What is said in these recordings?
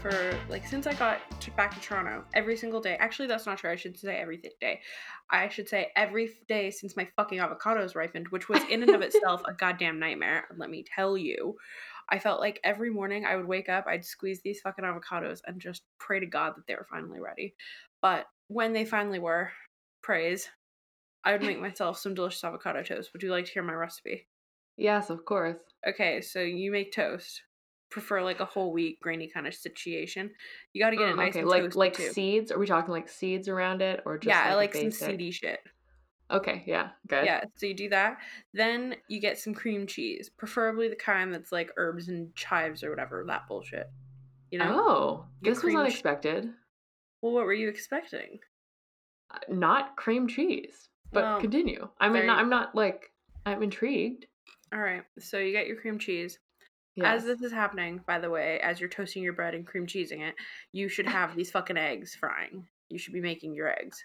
for like since I got to, back to Toronto every single day. Actually, that's not true. I should say every th- day. I should say every day since my fucking avocados ripened, which was in and of itself a goddamn nightmare. Let me tell you. I felt like every morning I would wake up, I'd squeeze these fucking avocados and just pray to God that they were finally ready. But when they finally were, praise, I would make myself some delicious avocado toast. Would you like to hear my recipe? Yes, of course. Okay, so you make toast. Prefer like a whole wheat grainy kind of situation. You got to get it Oh, nice okay, like like too. seeds. Are we talking like seeds around it, or just yeah, I like, like some seedy shit. Okay, yeah, good. Yeah, so you do that. Then you get some cream cheese, preferably the kind that's like herbs and chives or whatever that bullshit. You know? Oh, this was cream che- unexpected. Well, what were you expecting? Uh, Not cream cheese, but Well, continue. I mean, not, I'm not like I'm intrigued. All right, so you get your cream cheese. Yes. As this is happening, by the way, as you're toasting your bread and cream cheesing it, you should have these fucking eggs frying. You should be making your eggs.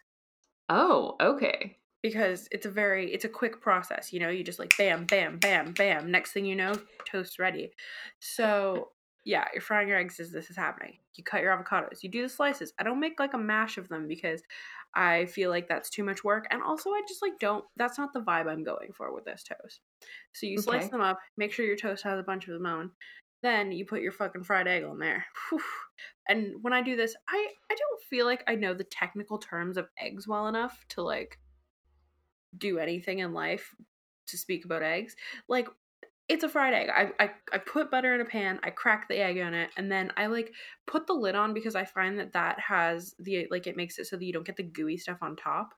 oh, okay. because it's a very it's a quick process you know you just like bam bam bam bam next thing you know toast ready so yeah you're frying your eggs as this is happening you cut your avocados you do the slices i don't make like a mash of them because i feel like that's too much work and also i just like don't that's not the vibe i'm going for with this toast so you slice Okay. them up make sure your toast has a bunch of them on then you put your fucking fried egg on there Whew. and when i do this i i don't feel like i know the technical terms of eggs well enough to like do anything in life to speak about eggs. Like it's a fried egg. I, I I put butter in a pan, I crack the egg on it, and then I like put the lid on because I find that that has the like it makes it so that you don't get the gooey stuff on top.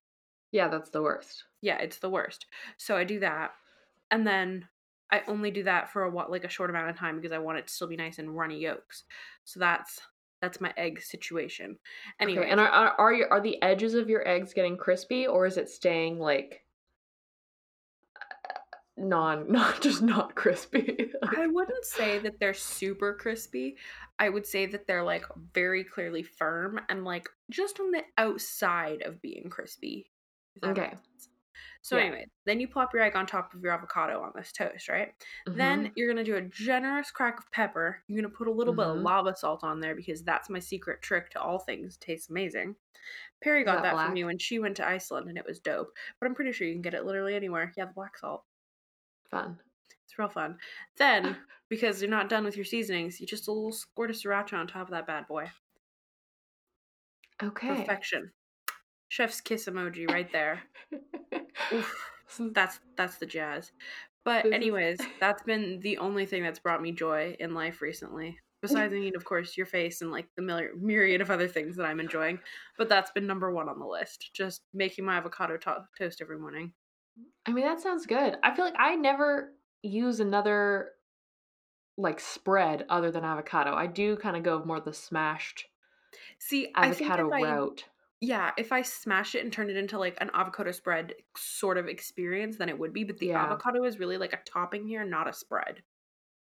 Yeah, that's the worst. Yeah, it's the worst. So I do that, and then I only do that for a what like a short amount of time because I want it to still be nice and runny yolks. So that's that's my egg situation. Anyway, Okay, and are, are are your are the edges of your eggs getting crispy, or is it staying like non not just not crispy? I wouldn't say that they're super crispy. I would say that they're like very clearly firm and like just on the outside of being crispy. Okay. So Yeah. anyway, then you plop your egg on top of your avocado on this toast, right? Then Mhm. you're gonna do a generous crack of pepper. You're gonna put a little bit of Mhm. lava salt on there because that's my secret trick to all things. Tastes amazing. Perry got that that, from me when she went to Iceland and it was dope. But I'm pretty sure you can get it literally anywhere. Yeah, the black salt. Fun. It's real fun. Then, because you're not done with your seasonings, you just a little squirt of sriracha on top of that bad boy. Okay. Perfection. Chef's kiss emoji right there. Oof. That's that's the jazz. But anyways, that's been the only thing that's brought me joy in life recently. Besides, I mean, of course, your face and like the myri- myriad of other things that I'm enjoying. But that's been number one on the list. Just making my avocado to- toast every morning. I mean, that sounds good. I feel like I never use another like spread other than avocado. I do kind of go more the smashed See, I avocado I, route. yeah, if I smash it and turn it into like an avocado spread sort of experience, then it would be. But the Yeah. avocado is really like a topping here, not a spread.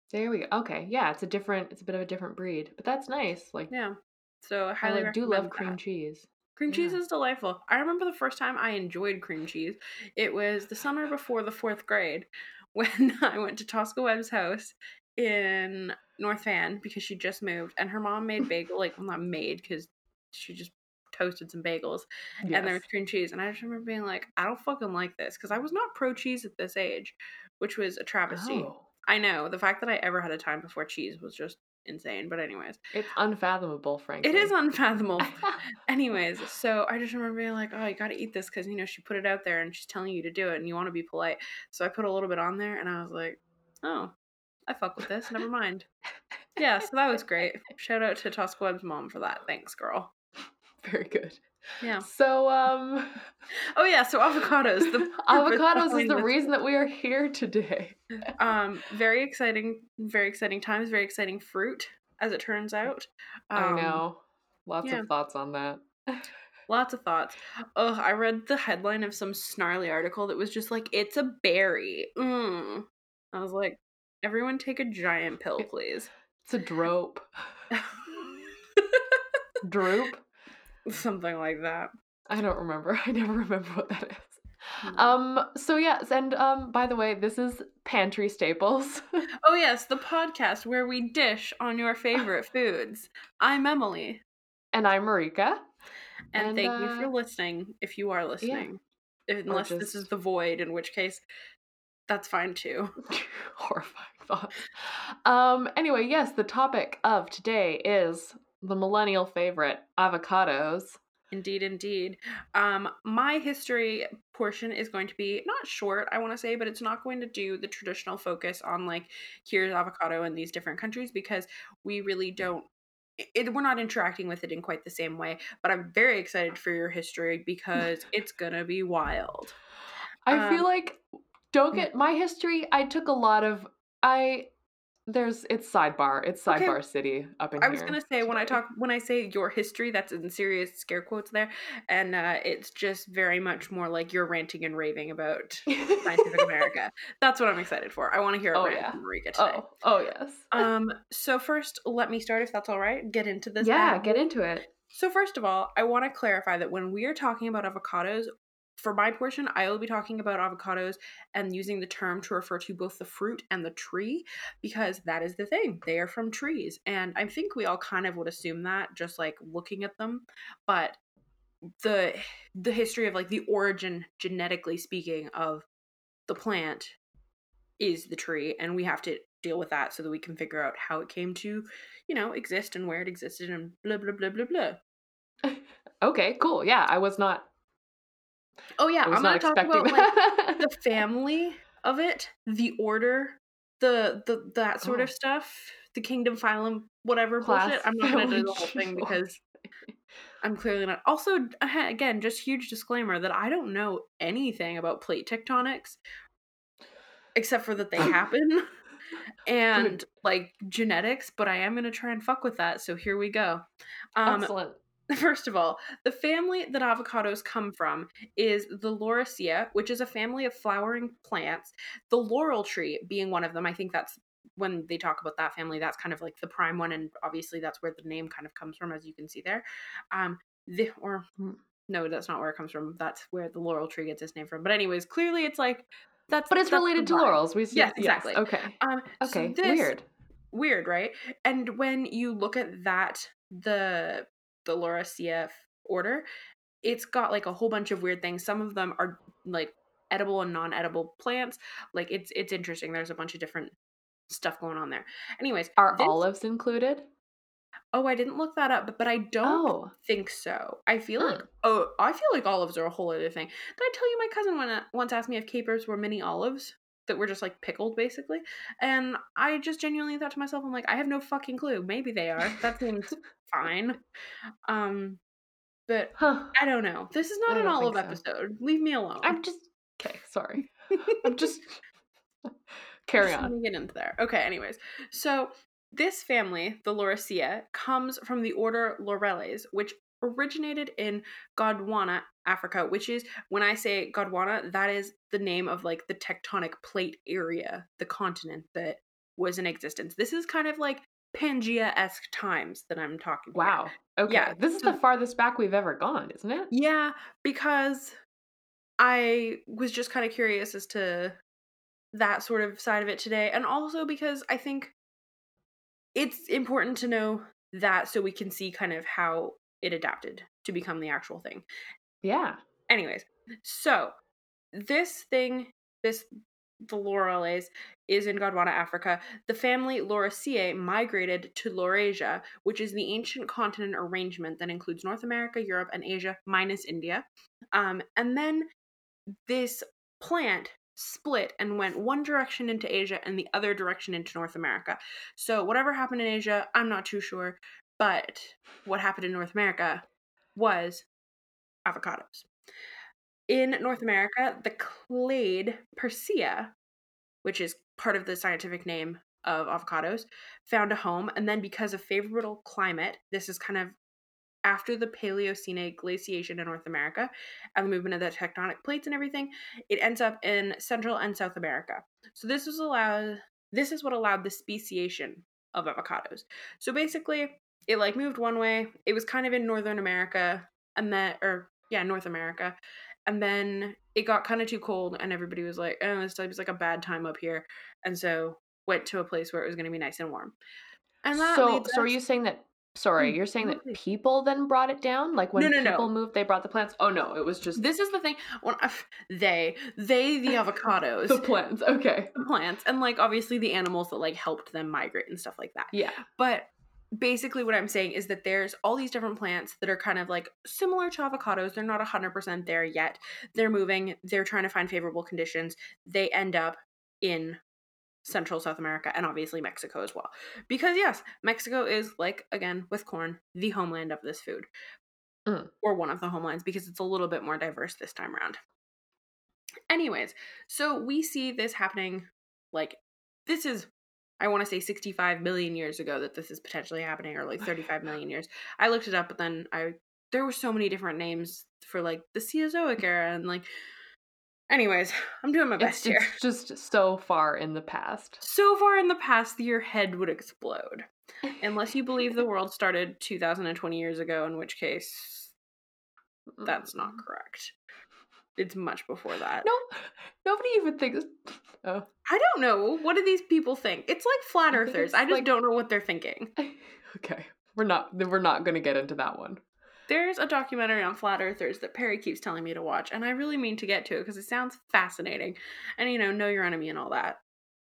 There we go. Okay, yeah, it's a different, it's a bit of a different breed, but that's nice. Like, Yeah. So I I highly like, do love cream that. cheese. Cream cheese is delightful. I remember the first time I enjoyed cream cheese. It was the summer before the fourth grade when I went to Tosca Webb's house in North Van because she just moved and her mom made bagel like well not made because she just toasted some bagels and there was cream cheese and I just remember being like I don't fucking like this because I was not pro cheese at this age, which was a travesty. Oh, I know the fact that I ever had a time before cheese was just insane. But anyways, it's unfathomable, frankly. it is unfathomable. Anyways, so I just remember being like, "Oh, you got to eat this because you know she put it out there and she's telling you to do it, and you want to be polite." So I put a little bit on there, and I was like, "Oh, I fuck with this. Never mind." Yeah, so that was great. Shout out to Tosca Webb's mom for that. Thanks, girl. Very good. Yeah. So, um, Oh yeah, so avocados. The avocados is the reason that we are here today. Um, very exciting, very exciting times. Very exciting fruit, as it turns out. I Um, know. Lots yeah. of thoughts on that. Lots of thoughts. Ugh, I read the headline of some snarly article that was just like, it's a berry. Mm. I was like, everyone take a giant pill, please. It's a drope. Droop? Something like that. I don't remember. I never remember what that is. Mm. Um. So yes, and um. By the way, this is pantry staples. Oh yes, the podcast where we dish on your favorite foods. I'm Emily, and I'm Marika. and, And, thank you for uh, listening. If you are listening, unless this is the void, in which case, that's fine too. Horrifying thoughts. Um. Anyway, yes, the topic of today is the millennial favorite avocados. Indeed, indeed. Um, my history portion is going to be not short, I want to say, but it's not going to do the traditional focus on like here's avocado in these different countries because we really don't. It, we're not interacting with it in quite the same way, but I'm very excited for your history because it's gonna be wild. I feel Um, like don't get my history. I took a lot of I. There's it's sidebar. It's Okay. sidebar city up in I was gonna say when I talk when I say your history, that's in serious scare quotes there, and uh, it's just very much more like you're ranting and raving about Scientific America. That's what I'm excited for. I want to hear a Oh, rant yeah. from Marika today. Oh, oh yes. Um, so first, let me start if that's all right. Get into this. yeah, get into it. So first of all, I want to clarify that when we are talking about avocados, for my portion, I will be talking about avocados and using the term to refer to both the fruit and the tree because that is the thing. They are from trees. And I think we all kind of would assume that just like looking at them, but the the history of like the origin genetically speaking of the plant is the tree and we have to deal with that so that we can figure out how it came to, you know, exist and where it existed and blah blah blah blah blah. Okay, cool. Yeah, I was not. Oh yeah, I'm not gonna talk about like the family of it, the order, the the that sort Oh. of stuff, the kingdom, phylum, whatever Class, bullshit. I'm not gonna do the whole thing because I'm clearly not. Also, again, just huge disclaimer that I don't know anything about plate tectonics, except for that they happen. And like genetics, but I am gonna try and fuck with that. So here we go. Um, Excellent. First of all, the family that avocados come from is the Lauraceae, which is a family of flowering plants. The laurel tree being one of them. I think that's when they talk about that family, that's kind of like the prime one, and obviously that's where the name kind of comes from, as you can see there. Um, the or Hmm. no, that's not where it comes from. That's where the laurel tree gets its name from. But anyways, clearly it's like that's But it's that's related to laurels. We see. Yes, exactly. Okay. Um, so Okay. this- Weird. weird, right? And when you look at that, the the Lauraceae order, it's got like a whole bunch of weird things. Some of them are like edible and non-edible plants. Like it's it's interesting. There's a bunch of different stuff going on there. Anyways, Are olives included? Oh, I didn't look that up, but, but I don't Oh. think so. I feel Huh. like oh, I feel like olives are a whole other thing. Did I tell you my cousin when, once asked me if capers were mini olives that were just like pickled basically? And I just genuinely thought to myself, I'm like, I have no fucking clue. Maybe they are. That seems fine. Um, but Huh. I don't know. This is not an olive so. episode. Leave me alone. I'm just okay. Sorry. I'm just carry Just on. let me get into there. Okay, anyways. So this family, the Lauraceae, comes from the order Laurales, which originated in Gondwana, Africa, which is when I say Gondwana, that is the name of like the tectonic plate area, the continent that was in existence. This is kind of like Pangea-esque times that I'm talking about. Wow. Okay. Yeah, This is so- the farthest back we've ever gone, isn't it? Yeah, because I was just kind of curious as to that sort of side of it today. And also because I think it's important to know that so we can see kind of how it adapted to become the actual thing. Yeah. Anyways, so this thing, this the Laurales is in Gondwana, Africa. The family Lauraceae migrated to Laurasia, which is the ancient continent arrangement that includes North America, Europe, and Asia, minus India. Um, and then this plant split and went one direction into Asia and the other direction into North America. So whatever happened in Asia, I'm not too sure, but what happened in North America was avocados. In North America, the clade Persea, which is part of the scientific name of avocados, found a home. And then, because of favorable climate, this is kind of after the Paleocene glaciation in North America and the movement of the tectonic plates and everything, it ends up in Central and South America. So this was allowed. This is what allowed the speciation of avocados. So basically, it like moved one way. It was kind of in Northern America, and then or yeah, North America, and then it got kind of too cold, and everybody was like, "Oh, this is like a bad time up here," and so went to a place where it was going to be nice and warm. And that so, so are you saying that Sorry, mm, you're saying that people then brought it down? Like when no, no, people no. moved, they brought the plants? Oh no, it was just This is the thing. When I, they they the avocados. the plants. Okay. The plants and like obviously the animals that like helped them migrate and stuff like that. Yeah. But basically what I'm saying is that there's all these different plants that are kind of like similar to avocados. They're not 100% there yet. They're moving, they're trying to find favorable conditions. They end up in Central South America and obviously Mexico as well. Because yes, Mexico is like again with corn, the homeland of this food. Mm. Or one of the homelands because it's a little bit more diverse this time around. Anyways, so we see this happening like this is I want to say 65 million years ago that this is potentially happening or like 35 million years. I looked it up but then I there were so many different names for like the Cenozoic era and like Anyways, I'm doing my best it's, here. It's just so far in the past. So far in the past, your head would explode. Unless you believe the world started 2020 years ago, in which case, that's not mm. correct. It's much before that. No, nobody even thinks. Oh. I don't know. What do these people think? It's like flat earthers. I, I just like... don't know what they're thinking. okay, we're not. We're not going to get into that one. There's a documentary on flat earthers that Perry keeps telling me to watch, and I really mean to get to it because it sounds fascinating. And you know, know your enemy and all that.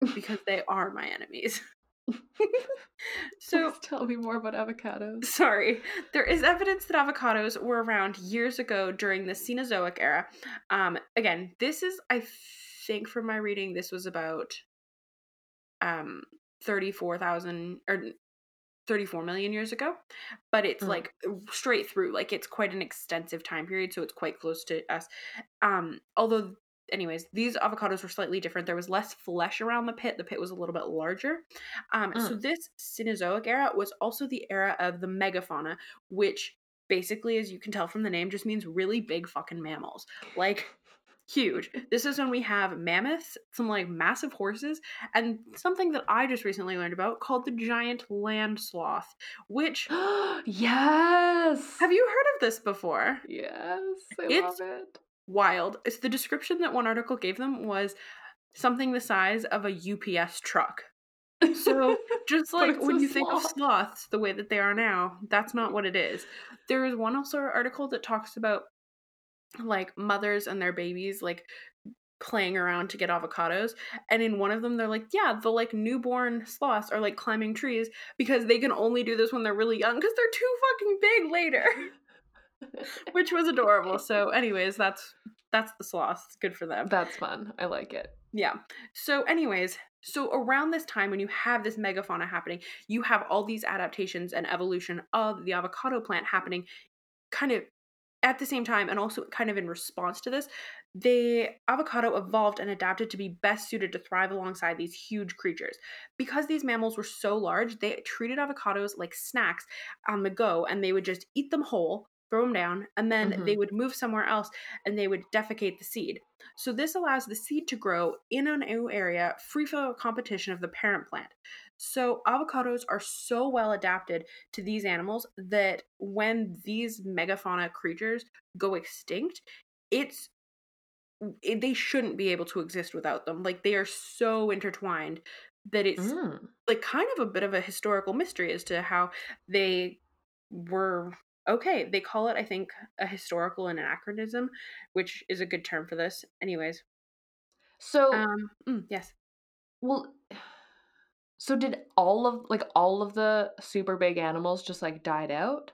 Because they are my enemies. so Please tell me more about avocados. Sorry. There is evidence that avocados were around years ago during the Cenozoic era. Um again, this is I think from my reading this was about um 34,000 or 34 million years ago but it's mm. like straight through like it's quite an extensive time period so it's quite close to us um although anyways these avocados were slightly different there was less flesh around the pit the pit was a little bit larger um mm. so this cenozoic era was also the era of the megafauna which basically as you can tell from the name just means really big fucking mammals like huge. This is when we have mammoths, some like massive horses, and something that I just recently learned about called the giant land sloth, which yes. Have you heard of this before? Yes, I it's love it. Wild. It's the description that one article gave them was something the size of a UPS truck. So just like when you sloth. think of sloths the way that they are now, that's not what it is. There is one also article that talks about like mothers and their babies like playing around to get avocados and in one of them they're like yeah the like newborn sloths are like climbing trees because they can only do this when they're really young because they're too fucking big later which was adorable. So anyways that's that's the sloths good for them. That's fun. I like it. Yeah. So anyways so around this time when you have this megafauna happening you have all these adaptations and evolution of the avocado plant happening kind of at the same time, and also kind of in response to this, the avocado evolved and adapted to be best suited to thrive alongside these huge creatures. Because these mammals were so large, they treated avocados like snacks on the go, and they would just eat them whole, throw them down, and then mm-hmm. they would move somewhere else and they would defecate the seed. So, this allows the seed to grow in a new area free from competition of the parent plant. So, avocados are so well adapted to these animals that when these megafauna creatures go extinct, it's it, they shouldn't be able to exist without them. Like they are so intertwined that it's mm. like kind of a bit of a historical mystery as to how they were okay. They call it, I think, a historical anachronism, which is a good term for this. Anyways, so um, mm, yes. Well, so did all of like all of the super big animals just like died out?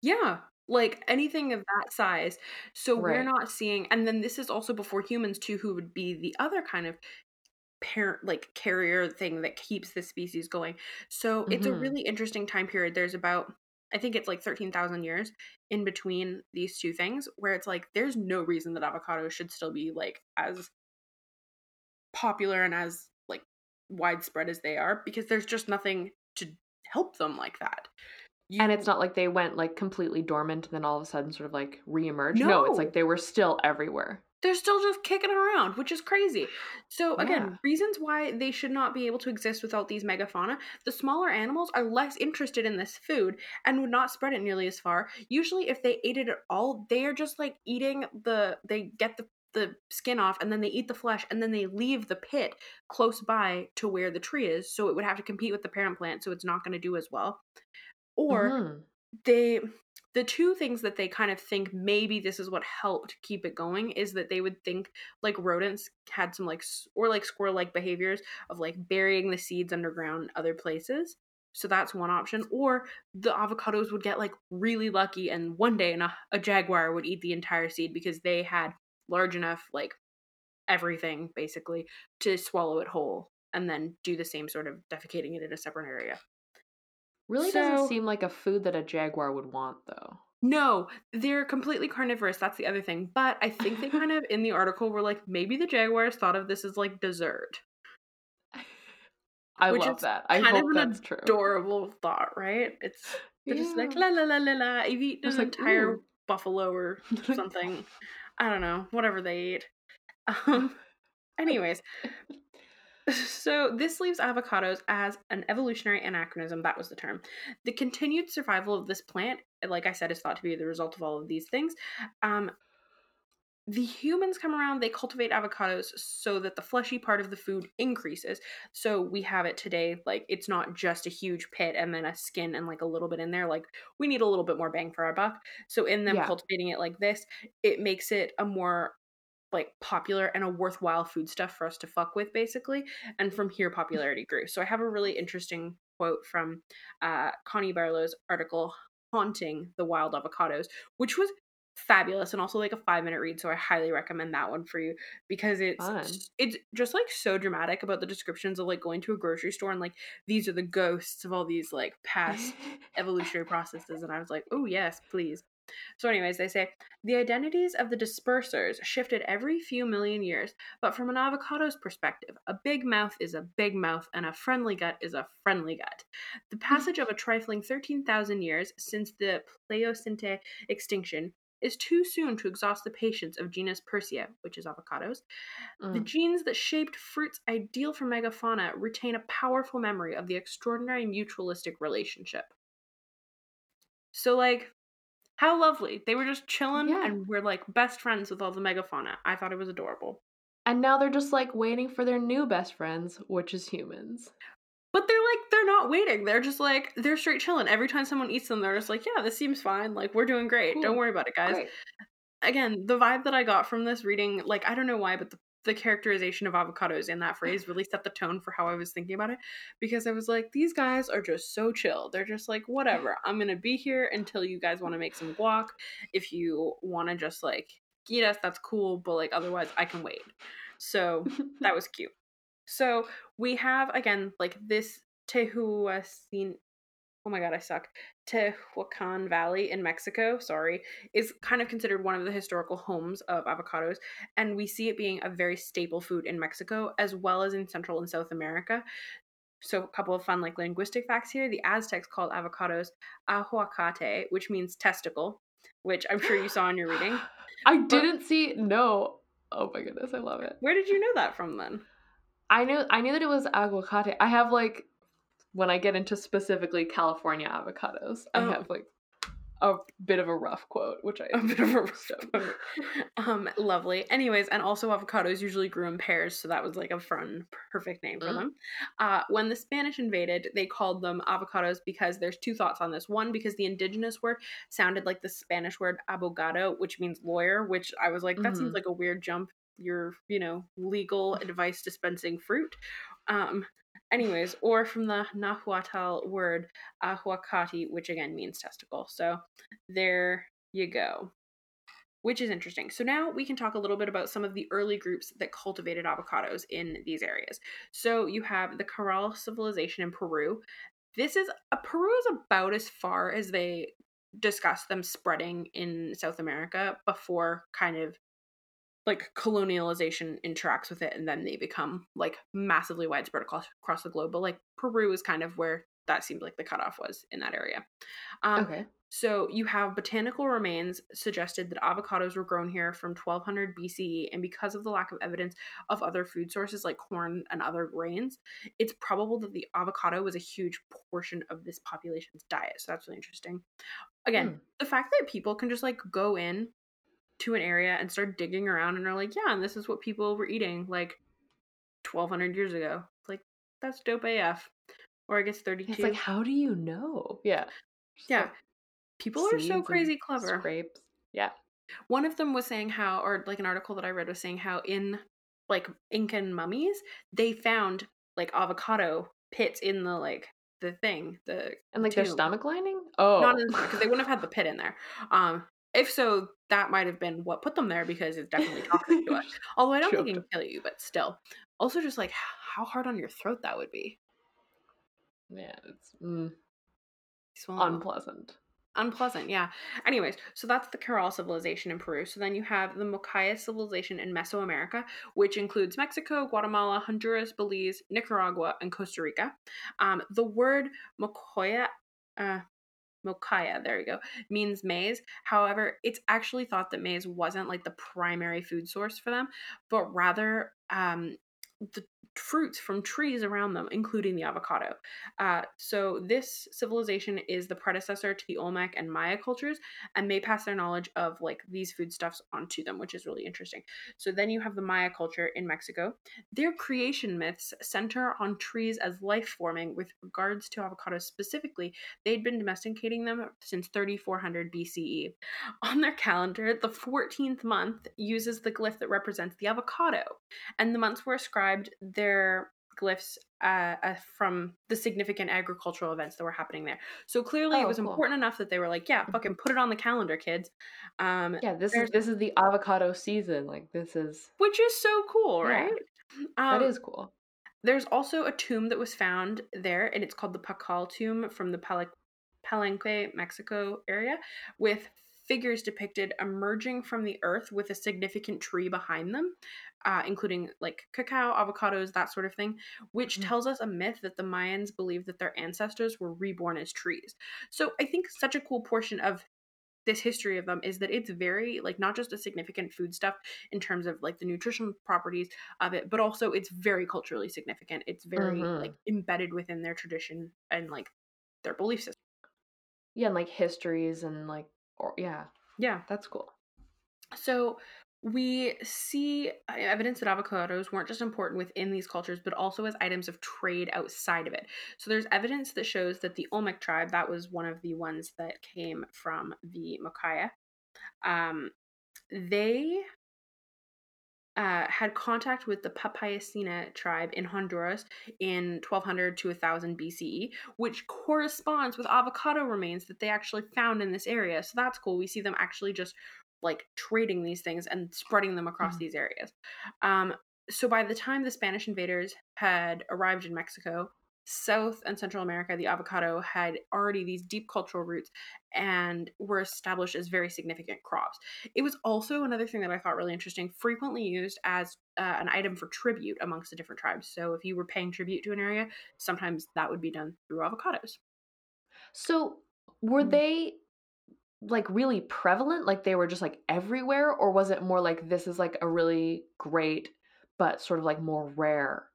Yeah. Like anything of that size. So right. we're not seeing and then this is also before humans too who would be the other kind of parent like carrier thing that keeps the species going. So mm-hmm. it's a mm-hmm. really interesting time period. There's about I think it's like 13,000 years in between these two things where it's like there's no reason that avocados should still be like as popular and as like widespread as they are because there's just nothing to help them like that. You... And it's not like they went like completely dormant and then all of a sudden sort of like reemerged. No. no, it's like they were still everywhere. They're still just kicking around, which is crazy. So again, Yeah. reasons why they should not be able to exist without these megafauna. The smaller animals are less interested in this food and would not spread it nearly as far. Usually if they ate it at all, they are just like eating the they get the the skin off and then they eat the flesh and then they leave the pit close by to where the tree is so it would have to compete with the parent plant so it's not going to do as well or Mhm. they the two things that they kind of think maybe this is what helped keep it going is that they would think like rodents had some like or like squirrel like behaviors of like burying the seeds underground other places. So that's one option. Or the avocados would get like really lucky and one day an, a jaguar would eat the entire seed because they had large enough like everything basically to swallow it whole and then do the same sort of defecating it in a separate area Really So- doesn't seem like a food that a jaguar would want, though. No, they're completely carnivorous. That's the other thing. But I think they kind of in the article were like maybe the jaguars thought of this as like dessert. I Which love is that. I kind of hope an that's true. Adorable thought, right? It's they're just like la la la la la. You've eaten an like, entire ooh. buffalo or something. I don't know, whatever they eat. Um. Anyways, so this leaves avocados as an evolutionary anachronism. That was the term. The continued survival of this plant, like I said, is thought to be the result of all of these things. Um, the humans come around, they cultivate avocados so that the fleshy part of the food increases. So we have it today, like it's not just a huge pit and then a skin and like a little bit in there. Like we need a little bit more bang for our buck. So in them Yeah. cultivating it like this, it makes it a more like popular and a worthwhile food stuff for us to fuck with basically and from here popularity grew so i have a really interesting quote from uh, connie barlow's article haunting the wild avocados which was fabulous and also like a five minute read so i highly recommend that one for you because it's Fun. it's just like so dramatic about the descriptions of like going to a grocery store and like these are the ghosts of all these like past evolutionary processes and i was like oh yes please so anyways they say the identities of the dispersers shifted every few million years but from an avocado's perspective a big mouth is a big mouth and a friendly gut is a friendly gut the passage of a trifling 13000 years since the pleistocene extinction is too soon to exhaust the patience of genus persea which is avocados the Mm. genes that shaped fruits ideal for megafauna retain a powerful memory of the extraordinary mutualistic relationship. So, like, how lovely. They were just chilling Yeah. and we're like best friends with all the megafauna. I thought it was adorable. And now they're just like waiting for their new best friends, which is humans. But they're like, they're not waiting. They're just like, they're straight chilling. Every time someone eats them, they're just like, yeah, this seems fine. Like, we're doing great. Don't worry about it, guys. Great. again, the vibe that I got from this reading, like I don't know why, but the, the characterization of avocados in that phrase really set the tone for how I was thinking about it. Because I was like, these guys are just so chill. They're just like, whatever. I'm gonna be here until you guys want to make some guac. If you want to just like eat us, that's cool. But like otherwise, I can wait. So that was cute. So we have again like this Tehuacin. Oh my god, I suck. Tehuacan Valley in Mexico, sorry, is kind of considered one of the historical homes of avocados, and we see it being a very staple food in Mexico as well as in Central and South America. So, a couple of fun like linguistic facts here. The Aztecs called avocados ahuacate, which means testicle, which I'm sure you saw in your reading. I didn't see no. Oh my goodness, I love it. Where did you know that from then? I knew I knew that it was aguacate. I have like when I get into specifically California avocados, I Oh. have like a bit of a rough quote, which I A bit of a rough quote. um, lovely. Anyways, and also avocados usually grew in pairs, so that was like a fun, perfect name for Mm. them. Uh, when the Spanish invaded, they called them avocados because there's two thoughts on this. One, because the indigenous word sounded like the Spanish word abogado, which means lawyer, which I was like, that seems Mhm. like a weird jump. You're, you know, legal advice dispensing fruit. Um, anyways, or from the Nahuatl word ahuacatl, which again means testicle. So there you go. Which is interesting. So now we can talk a little bit about some of the early groups that cultivated avocados in these areas. So you have the Caral civilization in Peru. This is uh, Peru is about as far as they discuss them spreading in South America before kind of like colonialization interacts with it and then they become like massively widespread across across the globe but like peru is kind of where that seemed like the cutoff was in that area. Um, Okay. so you have botanical remains suggested that avocados were grown here from 1200 BCE, and because of the lack of evidence of other food sources like corn and other grains, it's probable that the avocado was a huge portion of this population's diet. So that's really interesting. Again, Hmm. the fact that people can just like go in to an area and start digging around and are like, yeah, and this is what people were eating like 1200 years ago. It's like that's dope AF. Or I guess 32. It's like, how do you know? Yeah. Yeah. People are so crazy clever. Scrapes. Yeah. One of them was saying how, or like an article that I read was saying how in like Incan mummies, they found like avocado pits in the like the thing, the And like their stomach lining? Oh. not in because they wouldn't have had the pit in there. Um, if so, that might have been what put them there because it's definitely toxic to us. Although I don't think it can kill you, but still. Also, just like how hard on your throat that would be. yeah, it's mm, unpleasant. unpleasant yeah anyways so that's the Caral civilization in peru so then you have the Mokaya civilization in mesoamerica which includes mexico guatemala honduras belize nicaragua and costa rica um, the word mokoya uh, Mokaya, there you go, means maize. However, it's actually thought that maize wasn't like the primary food source for them, but rather um, the fruits from trees around them, including the avocado. Uh, so this civilization is the predecessor to the Olmec and Maya cultures, and may pass their knowledge of like these foodstuffs onto them, which is really interesting. So then you have the Maya culture in Mexico. Their creation myths center on trees as life forming. With regards to avocados specifically, they'd been domesticating them since 3400 BCE. On their calendar, the 14th month uses the glyph that represents the avocado and the months were ascribed their glyphs uh, uh, from the significant agricultural events that were happening there. So clearly, it Oh, was cool. important enough that they were like, "Yeah, fucking put it on the calendar, kids," um, Yeah, this is this is the avocado season. Like this is which is so cool, Yeah. right? that Um, is cool. There's also a tomb that was found there, and it's called the Pacal tomb from the Pal- Palenque, Mexico area, with figures depicted emerging from the earth with a significant tree behind them, uh, including like cacao, avocados, that sort of thing, which Mhm. tells us a myth that the Mayans believed that their ancestors were reborn as trees. So I think such a cool portion of this history of them is that it's very like not just a significant food stuff in terms of like the nutrition properties of it but also it's very culturally significant it's very Mhm. like embedded within their tradition and like their belief system Yeah, and like histories and like or yeah, yeah. That's cool. so we see uh, evidence that avocados weren't just important within these cultures but also as items of trade outside of it. So there's evidence that shows that the olmec tribe that was one of the ones that came from the mokaya um, they uh, had contact with the Papayacina tribe in Honduras in 1200 to 1000 BCE, which corresponds with avocado remains that they actually found in this area. So that's cool. We see them actually just like trading these things and spreading them across Mhm. these areas. Um, so by the time the Spanish invaders had arrived in Mexico, South and Central America, the avocado had already these deep cultural roots and were established as very significant crops. It was also another thing that I thought really interesting, frequently used as uh, an item for tribute amongst the different tribes. So if you were paying tribute to an area, sometimes that would be done through avocados. So were Mhm. they like really prevalent? Like they were just like everywhere, or was it more like this is like a really great but sort of like more rare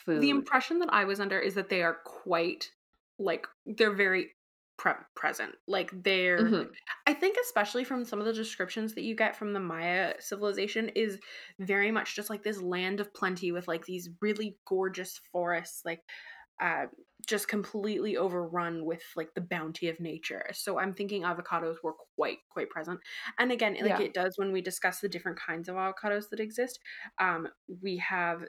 food? The impression that I was under is that they are quite like they're very pre- present. Like they're Mhm. I think especially from some of the descriptions that you get from the Maya civilization is very much just like this land of plenty with like these really gorgeous forests like uh just completely overrun with like the bounty of nature. So I'm thinking avocados were quite quite present. And again, like Yeah. it does when we discuss the different kinds of avocados that exist. Um we have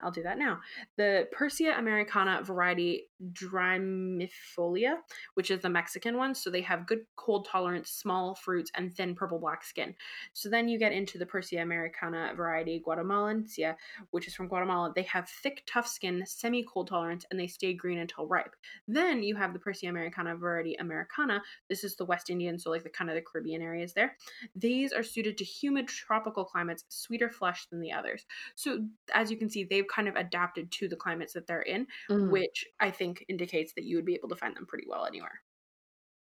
I'll do that now. The Persea americana variety Drymifolia, which is the Mexican one. So they have good cold tolerance, small fruits, and thin purple black skin. So then you get into the Persea americana variety Guatemalensia, which is from Guatemala. They have thick, tough skin, semi cold tolerance, and they stay green until ripe. Then you have the Persea americana variety Americana. This is the West Indian, so like the kind of the Caribbean areas there. These are suited to humid tropical climates, sweeter flesh than the others. So as you can see, they've kind of adapted to the climates that they're in, Mm. which I think indicates that you would be able to find them pretty well anywhere.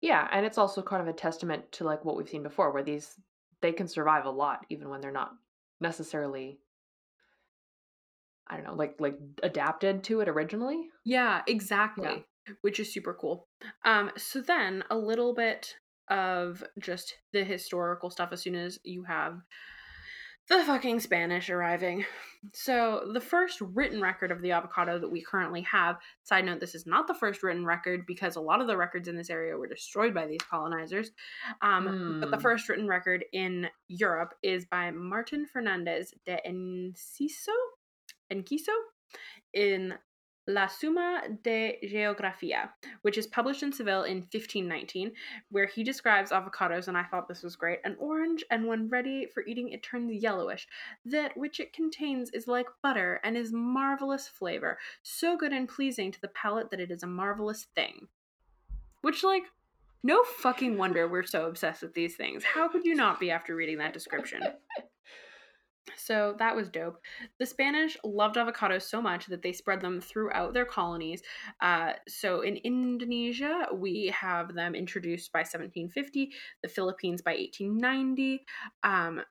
Yeah, and it's also kind of a testament to like what we've seen before, where these they can survive a lot even when they're not necessarily I don't know, like like adapted to it originally. Yeah, exactly. Which is super cool. Um, so then a little bit of just the historical stuff as soon as you have the fucking Spanish arriving. So the first written record of the avocado that we currently have, side note, this is not the first written record because a lot of the records in this area were destroyed by these colonizers. Um, But the Hmm. first written record in Europe is by Martin Fernandez de Enciso, Enciso in La Suma de Geografía, which is published in Seville in 1519, where he describes avocados, and I thought this was great. An orange, and when ready for eating, it turns yellowish. That which it contains is like butter and is marvelous flavor, so good and pleasing to the palate that it is a marvelous thing. Which, like, no fucking wonder we're so obsessed with these things. How could you not be after reading that description? So that was dope. The Spanish loved avocados so much that they spread them throughout their colonies. Uh, so in Indonesia, we have them introduced by 1750, the Philippines by 1890. Um,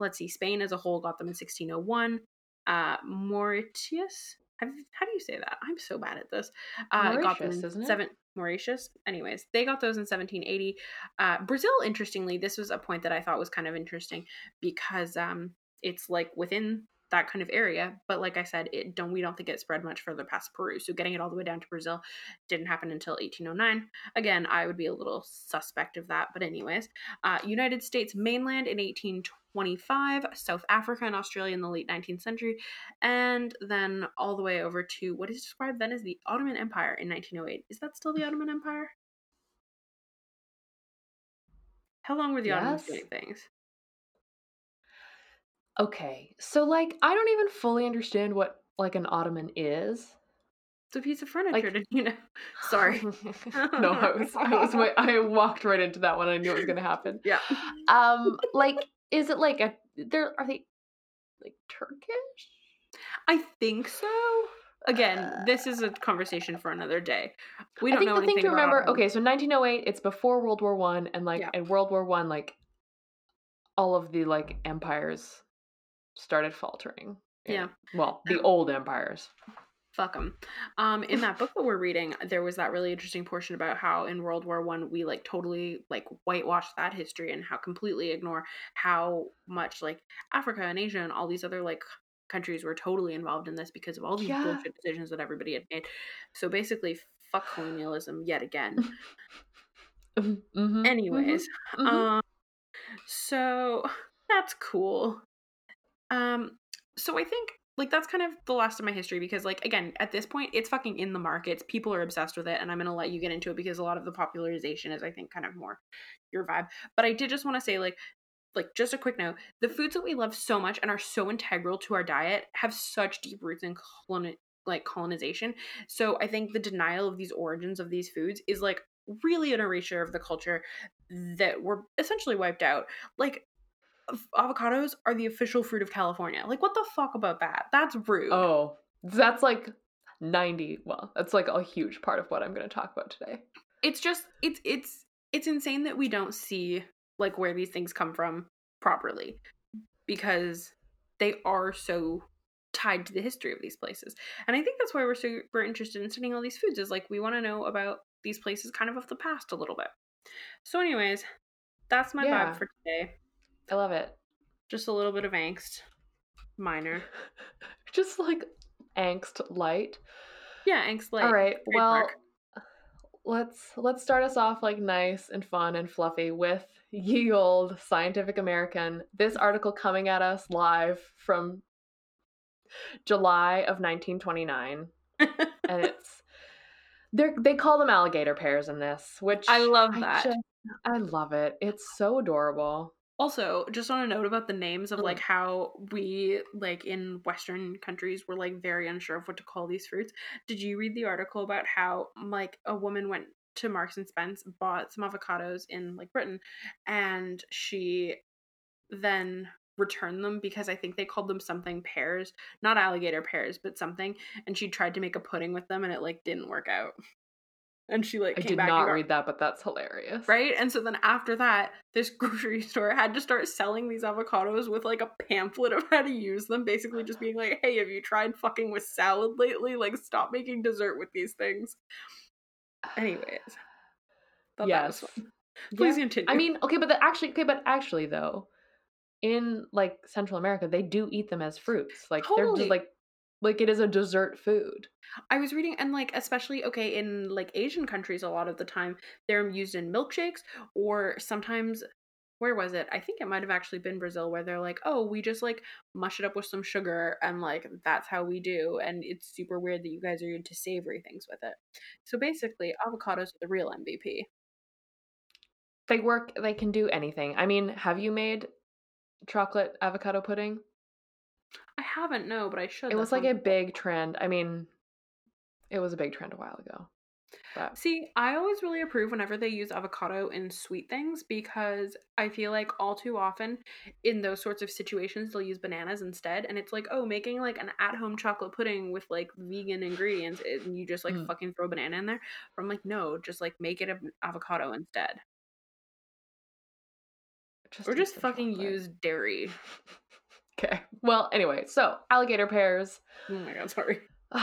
let's see, Spain as a whole got them in 1601. Uh, Mauritius, how, how do you say that? I'm so bad at this. Uh, got them Mauritius, in isn't it? seven. Mauritius. Anyways, they got those in 1780. Uh, Brazil, interestingly, this was a point that I thought was kind of interesting because um, it's like within that kind of area but like i said it don't we don't think it spread much further past peru. So getting it all the way down to brazil didn't happen until 1809 again i would be a little suspect of that but anyways uh, united states mainland in 1825 south africa and australia in the late 19th century and then all the way over to what is described then as the ottoman empire in 1908 is that still the ottoman empire? How long were the ottomans doing things Okay, so like I don't even fully understand what like an ottoman is. it's a piece of furniture did you know sorry no, I was I was wait, I walked right into that one. I knew it was gonna happen. yeah Um, like, is it like a? There are they like Turkish? I think so. Again, this is a conversation for another day. We don't I think know the thing to remember. Ottoman. Okay, so 1908. It's before World War One, and like Yeah. in World War One, like all of the like empires started faltering. Yeah. Well, the old empires. Fuck them. Um, in that book that we're reading, there was that really interesting portion about how in World War One we like totally like whitewash that history and how completely ignore how much like Africa and Asia and all these other like countries were totally involved in this because of all these Yeah. bullshit decisions that everybody had made. So basically, fuck colonialism yet again. mm-hmm. Anyways, Mhm. Um, so that's cool. Um, so I think like that's kind of the last of my history because like again at this point it's fucking in the markets. People are obsessed with it and i'm gonna let you get into it because a lot of the popularization is i think kind of more your vibe. But i did just want to say like like just a quick note the foods that we love so much and are so integral to our diet have such deep roots in coloni- like colonization. So i think the denial of these origins of these foods is like really an erasure of the culture that were essentially wiped out. Like avocados are the official fruit of california like what the fuck about that that's rude Oh, that's like 90. Well, that's like a huge part of what I'm going to talk about today. it's just it's it's it's insane that we don't see like where these things come from properly because they are so tied to the history of these places and i think that's why we're super interested in studying all these foods is like we want to know about these places kind of of the past a little bit so anyways that's my Yeah. vibe for today I love it. just a little bit of angst minor Just like angst light. yeah angst light All right. Well, trademark. let's let's start us off like nice and fun and fluffy with ye old Scientific American. This article coming at us live from July of 1929, and it's they they call them alligator pears in this, which I love that. just- I love it. It's so adorable. Also, just on a note about the names of like mm-hmm. how we like in Western countries were like very unsure of what to call these fruits. Did you read the article about how like a woman went to Marks and Spence, bought some avocados in like Britain, and she then return them because I think they called them something pears, not alligator pears, but something. And she tried to make a pudding with them and it like didn't work out. And she like I came did back not read that, but that's hilarious. right? And so then after that, this grocery store had to start selling these avocados with like a pamphlet of how to use them, basically just being like, "Hey, have you tried fucking with salad lately? Like, stop making dessert with these things." Anyways, thought that was yes. Please Yeah. continue. I mean, okay, but the, actually, okay, but actually though, in like Central America, they do eat them as fruits. Like they're just like, like it is a dessert food. I was reading, and like, especially okay in like Asian countries, a lot of the time they're used in milkshakes, or sometimes, where was it? I think it might have actually been Brazil, where they're like, oh, we just like mush it up with some sugar, and like that's how we do, and it's super weird that you guys are into savory things with it. So basically, avocados are the real MVP. They work. They can do anything. I mean, have you made chocolate avocado pudding? Haven't no, but I should. It was like a big trend. I mean, it was a big trend a while ago. But See, I always really approve whenever they use avocado in sweet things because I feel like all too often in those sorts of situations they'll use bananas instead and it's like, oh, making like an at-home chocolate pudding with like vegan ingredients and you just like Mm. fucking throw a banana in there. I'm like, no, just like make it an avocado instead. just Or just fucking chocolate. use dairy. Okay. Well, anyway, so alligator pears. Oh my god, sorry.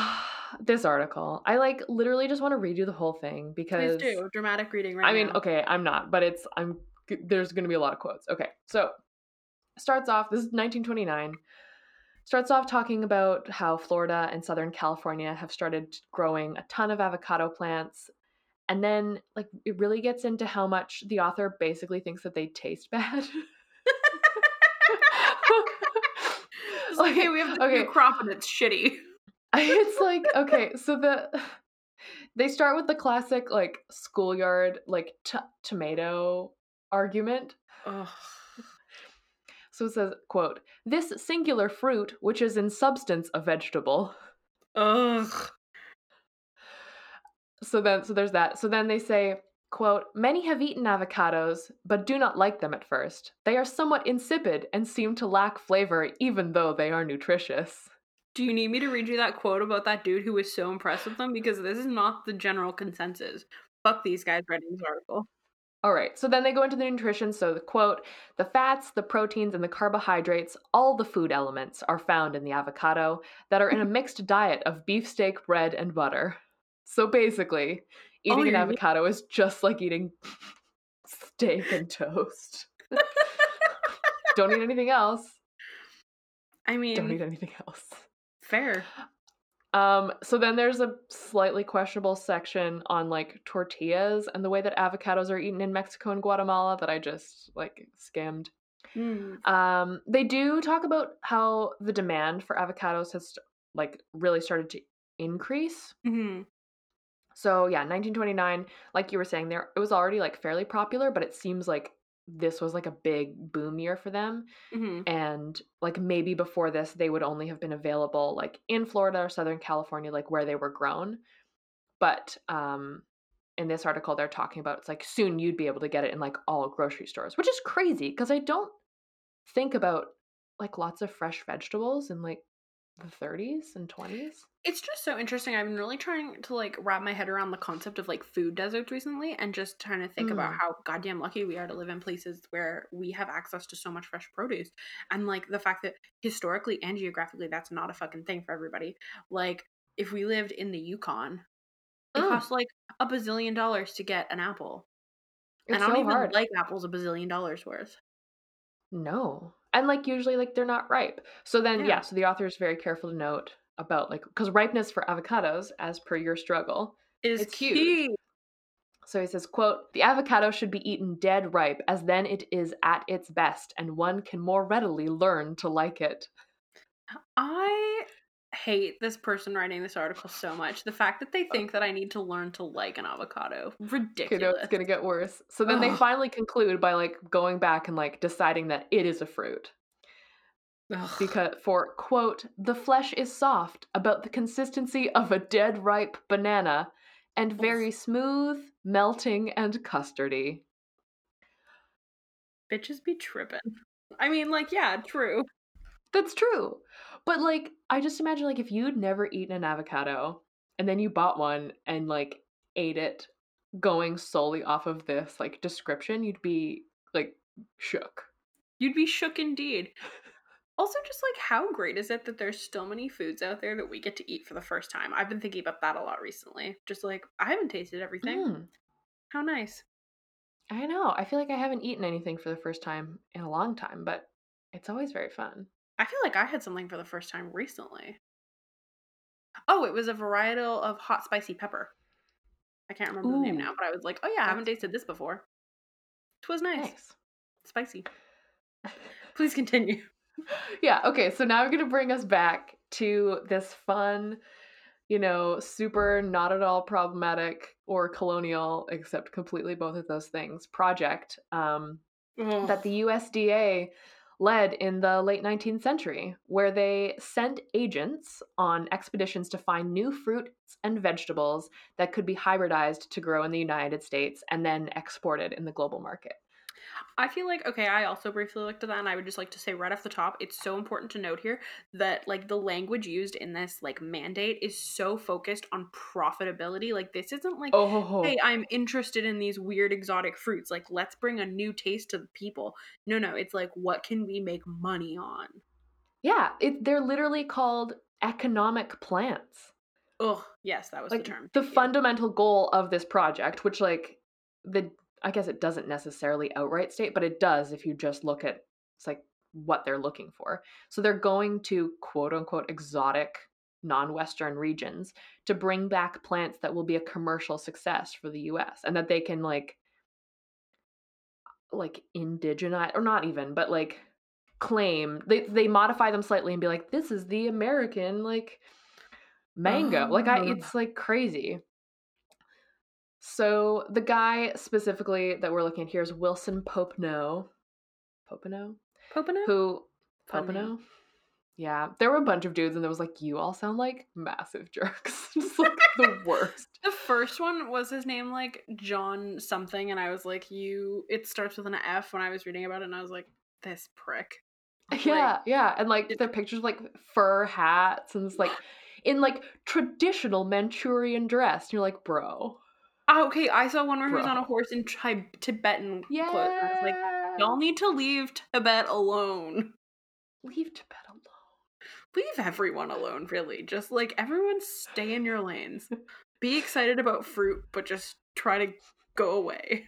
this article. I like literally just want to read you the whole thing Please because do. Dramatic reading right I mean, now. okay, I'm not, but it's I'm there's going to be a lot of quotes. Okay. So, starts off this is 1929. Starts off talking about how Florida and Southern California have started growing a ton of avocado plants. And then like it really gets into how much the author basically thinks that they taste bad. It's like, hey, we have this okay. new crop and it's shitty. it's like okay so the they start with the classic like schoolyard like t- tomato argument Ugh. so it says quote this singular fruit which is in substance a vegetable Ugh. so then so there's that so then they say quote many have eaten avocados but do not like them at first they are somewhat insipid and seem to lack flavor even though they are nutritious Do you need me to read you that quote about that dude who was so impressed with them? Because this is not the general consensus. Fuck these guys writing this article. All right, so then they go into the nutrition. So the quote the fats, the proteins, and the carbohydrates, all the food elements are found in the avocado that are in a mixed diet of beefsteak, bread, and butter. So basically, Eating an your- avocado is just like eating steak and toast. Don't eat anything else. I mean, Don't eat anything else. fair. Um, so then there's a slightly questionable section on like tortillas and the way that avocados are eaten in Mexico and Guatemala that I just like skimmed. Hmm. Um, they do talk about how the demand for avocados has like really started to increase. Mhm. So yeah, 1929, like you were saying, there it was already like fairly popular, but it seems like this was like a big boom year for them. Mhm. And like maybe before this, they would only have been available like in Florida or Southern California, like where they were grown. But um, in this article, they're talking about it's like soon you'd be able to get it in like all grocery stores, which is crazy because I don't think about like lots of fresh vegetables and like the 30s and 20s. It's just so interesting. I've been really trying to like wrap my head around the concept of like food deserts recently and just trying to think about Mm. how goddamn lucky we are to live in places where we have access to so much fresh produce. And like the fact that historically and geographically that's not a fucking thing for everybody. Like if we lived in the Yukon, it Mm. costs like a bazillion dollars to get an apple. It's and I don't so even hard. like apples a bazillion dollars worth. No. And like usually like they're not ripe. So then yeah, Yeah. so the author is very careful to note about like cuz ripeness for avocados as per your struggle. Is It's huge. key. So he says, quote, "The avocado should be eaten dead ripe as then it is at its best and one can more readily learn to like it." I hate this person writing this article so much. The fact that they think that I need to learn to like an avocado. Okay, Ridiculous. no, it's going to get worse. So then they finally conclude by like going back and like deciding that it is a fruit. Ugh. because for quote the flesh is soft about the consistency of a dead ripe banana and very smooth melting and custardy Bitches be tripping. I mean, like, yeah, true. That's true. But like, I just imagine like if you'd never eaten an avocado and then you bought one and like ate it going solely off of this like description, you'd be like shook. You'd be shook indeed. Also, just like how great is it that there's still many foods out there that we get to eat for the first time? I've been thinking about that a lot recently. Just like I haven't tasted everything. Mm, How nice. I know. I feel like I haven't eaten anything for the first time in a long time, but it's always very fun. I feel like I had something for the first time recently. Oh, it was a varietal of hot spicy pepper. I can't remember the name now, but I was like, oh yeah, I haven't tasted this before. It was nice. Nice. Spicy. Please continue. yeah, okay, so now I'm going to bring us back to this fun, you know, super not at all problematic or colonial, except completely both of those things, project um, that the USDA led in the late 19th century, where they sent agents on expeditions to find new fruits and vegetables that could be hybridized to grow in the United States and then exported in the global market. I feel like okay, I also briefly looked at that and I would just like to say right off the top, it's so important to note here that like the language used in this like mandate is so focused on profitability. Like this isn't like Oh, ho, ho. hey, I'm interested in these weird exotic fruits. Like let's bring a new taste to the people. No, no, it's like what can we make money on? yeah, it, they're literally called economic plants. Oh, yes, that was like the term. the you. fundamental goal of this project which like the i guess it doesn't necessarily outright state but it does if you just look at it's like what they're looking for. So they're going to quote unquote exotic non-western regions to bring back plants that will be a commercial success for the us and that they can like like indigenize or not even but like claim they they modify them slightly and be like this is the american like mango. Like i Oh. it's like crazy so the guy specifically that we're looking at here is wilson popenoe popenoe Popino? who Fun popenoe yeah there were a bunch of dudes and there was like you all sound like massive jerks just like the worst The first one was his name like John something, and I was like, you. It starts with an F when I was reading about it, and I was like, this prick. Yeah, yeah, and like their pictures of, like fur hats and it's like in like traditional Manchurian dress. And you're like, bro, Oh, okay, I saw one where he was on a horse in Tri- Tibetan yeah, clothes. I was like, y'all need to leave Tibet alone. leave Tibet alone. Leave everyone alone, really. Just like everyone, stay in your lanes. Be excited about fruit, but just try to go away.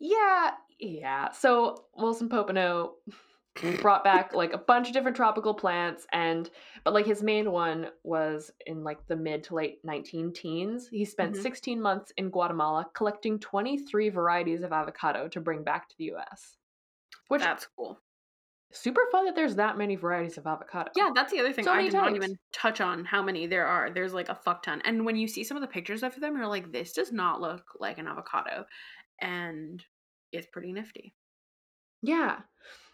Yeah, yeah. So Wilson Popenoe brought back like a bunch of different tropical plants and but like his main one was in like the mid to late 19 teens he spent Mhm. 16 months in guatemala collecting 23 varieties of avocado to bring back to the us which That's cool. super fun that there's that many varieties of avocado Yeah, that's the other thing. So I many did not even touch on how many there are. There's like a fuck ton. And when you see some of the pictures of them, you're like, this does not look like an avocado. And it's pretty nifty. yeah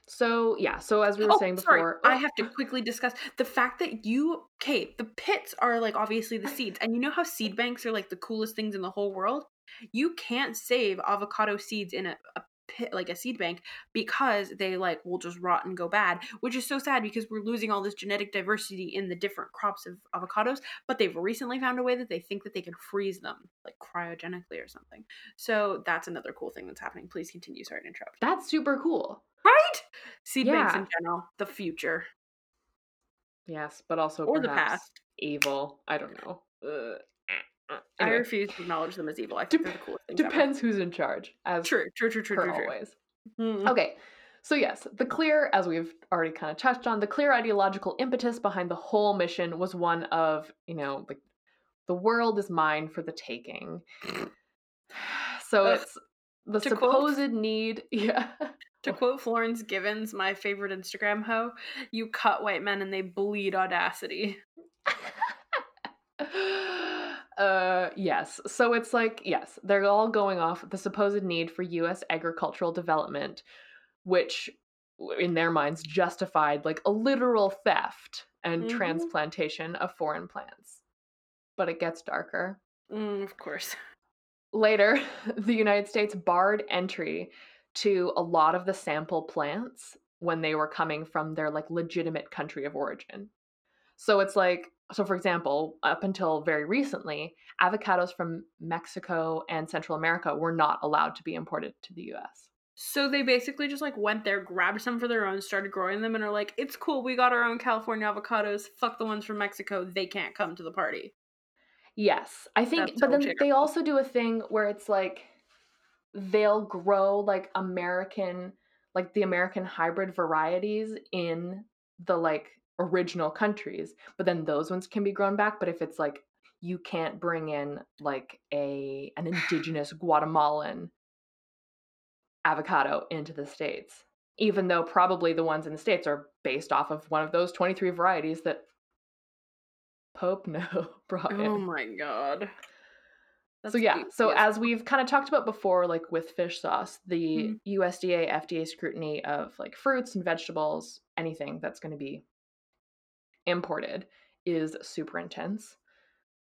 so yeah so as we were Oh, saying before I oh, have to quickly discuss the fact that you, okay, the pits are like obviously the seeds. And you know how seed banks are like the coolest things in the whole world? You can't save avocado seeds in a, a pit, like a seed bank, because they like will just rot and go bad, which is so sad because we're losing all this genetic diversity in the different crops of avocados. But they've recently found a way that they think that they can freeze them, like cryogenically or something. So that's another cool thing that's happening. Please continue. Sorry to interrupt. that's super cool Right? Seed banks in general, the future. yes but also Or the past. evil i don't know Ugh. I refuse to acknowledge them as evil. I think they're the coolest things ever. depends who's in charge as True, true, true, true, true, true. always Mm. Okay, so yes, the clear, as we've already kind of touched on, the clear ideological impetus behind the whole mission was one of, you know, like the world is mine for the taking. So Ugh. it's the To quote- supposed need, yeah. To quote Florence Givens, my favorite Instagram hoe, you cut white men and they bleed audacity. uh yes so it's like yes they're all going off the supposed need for us agricultural development which in their minds justified like a literal theft and Mhm. transplantation of foreign plants but it gets darker Mm, of course. later the united states barred entry to a lot of the sample plants when they were coming from their like legitimate country of origin. So it's like so for example, up until very recently, avocados from Mexico and Central America were not allowed to be imported to the US. So they basically just like went there, grabbed some for their own, started growing them, and are like, "It's cool. We got our own California avocados. Fuck the ones from Mexico. They can't come to the party." Yes, I think, That's but then they also do a thing where it's like they'll grow like American, like the American hybrid varieties in the like original countries, but then those ones can be grown back. But if it's like you can't bring in like a an indigenous Guatemalan avocado into the states, even though probably the ones in the states are based off of one of those 23 varieties that Pope no brought in. Oh my god. so yeah, so as we've kind of talked about before, like with fish sauce, the Mhm. USDA FDA scrutiny of like fruits and vegetables, anything that's going to be imported is super intense.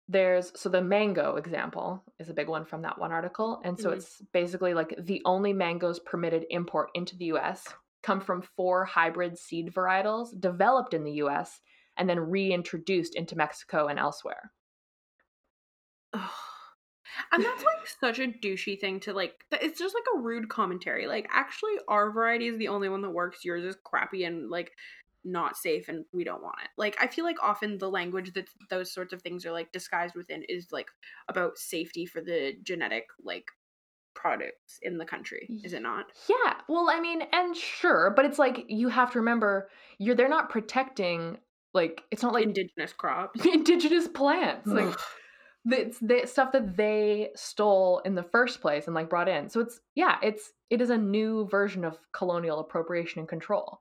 There's so the mango example is a big one from that one article, and so Mhm. it's basically like the only mangoes permitted import into the U.S. come from four hybrid seed varietals developed in the U.S. and then reintroduced into Mexico and elsewhere. And that's like such a douchey thing to like. It's just like a rude commentary. Like, actually, our variety is the only one that works. Yours is crappy and like not safe, and we don't want it. Like, I feel like often the language that those sorts of things are like disguised within is like about safety for the genetic like products in the country. Is it not? Yeah. Well, I mean, and sure, but it's like you have to remember you're they're not protecting like it's not like Indigenous crops. indigenous plants. Like it's the stuff that they stole in the first place and like brought in. So it's yeah, it's it is a new version of colonial appropriation and control.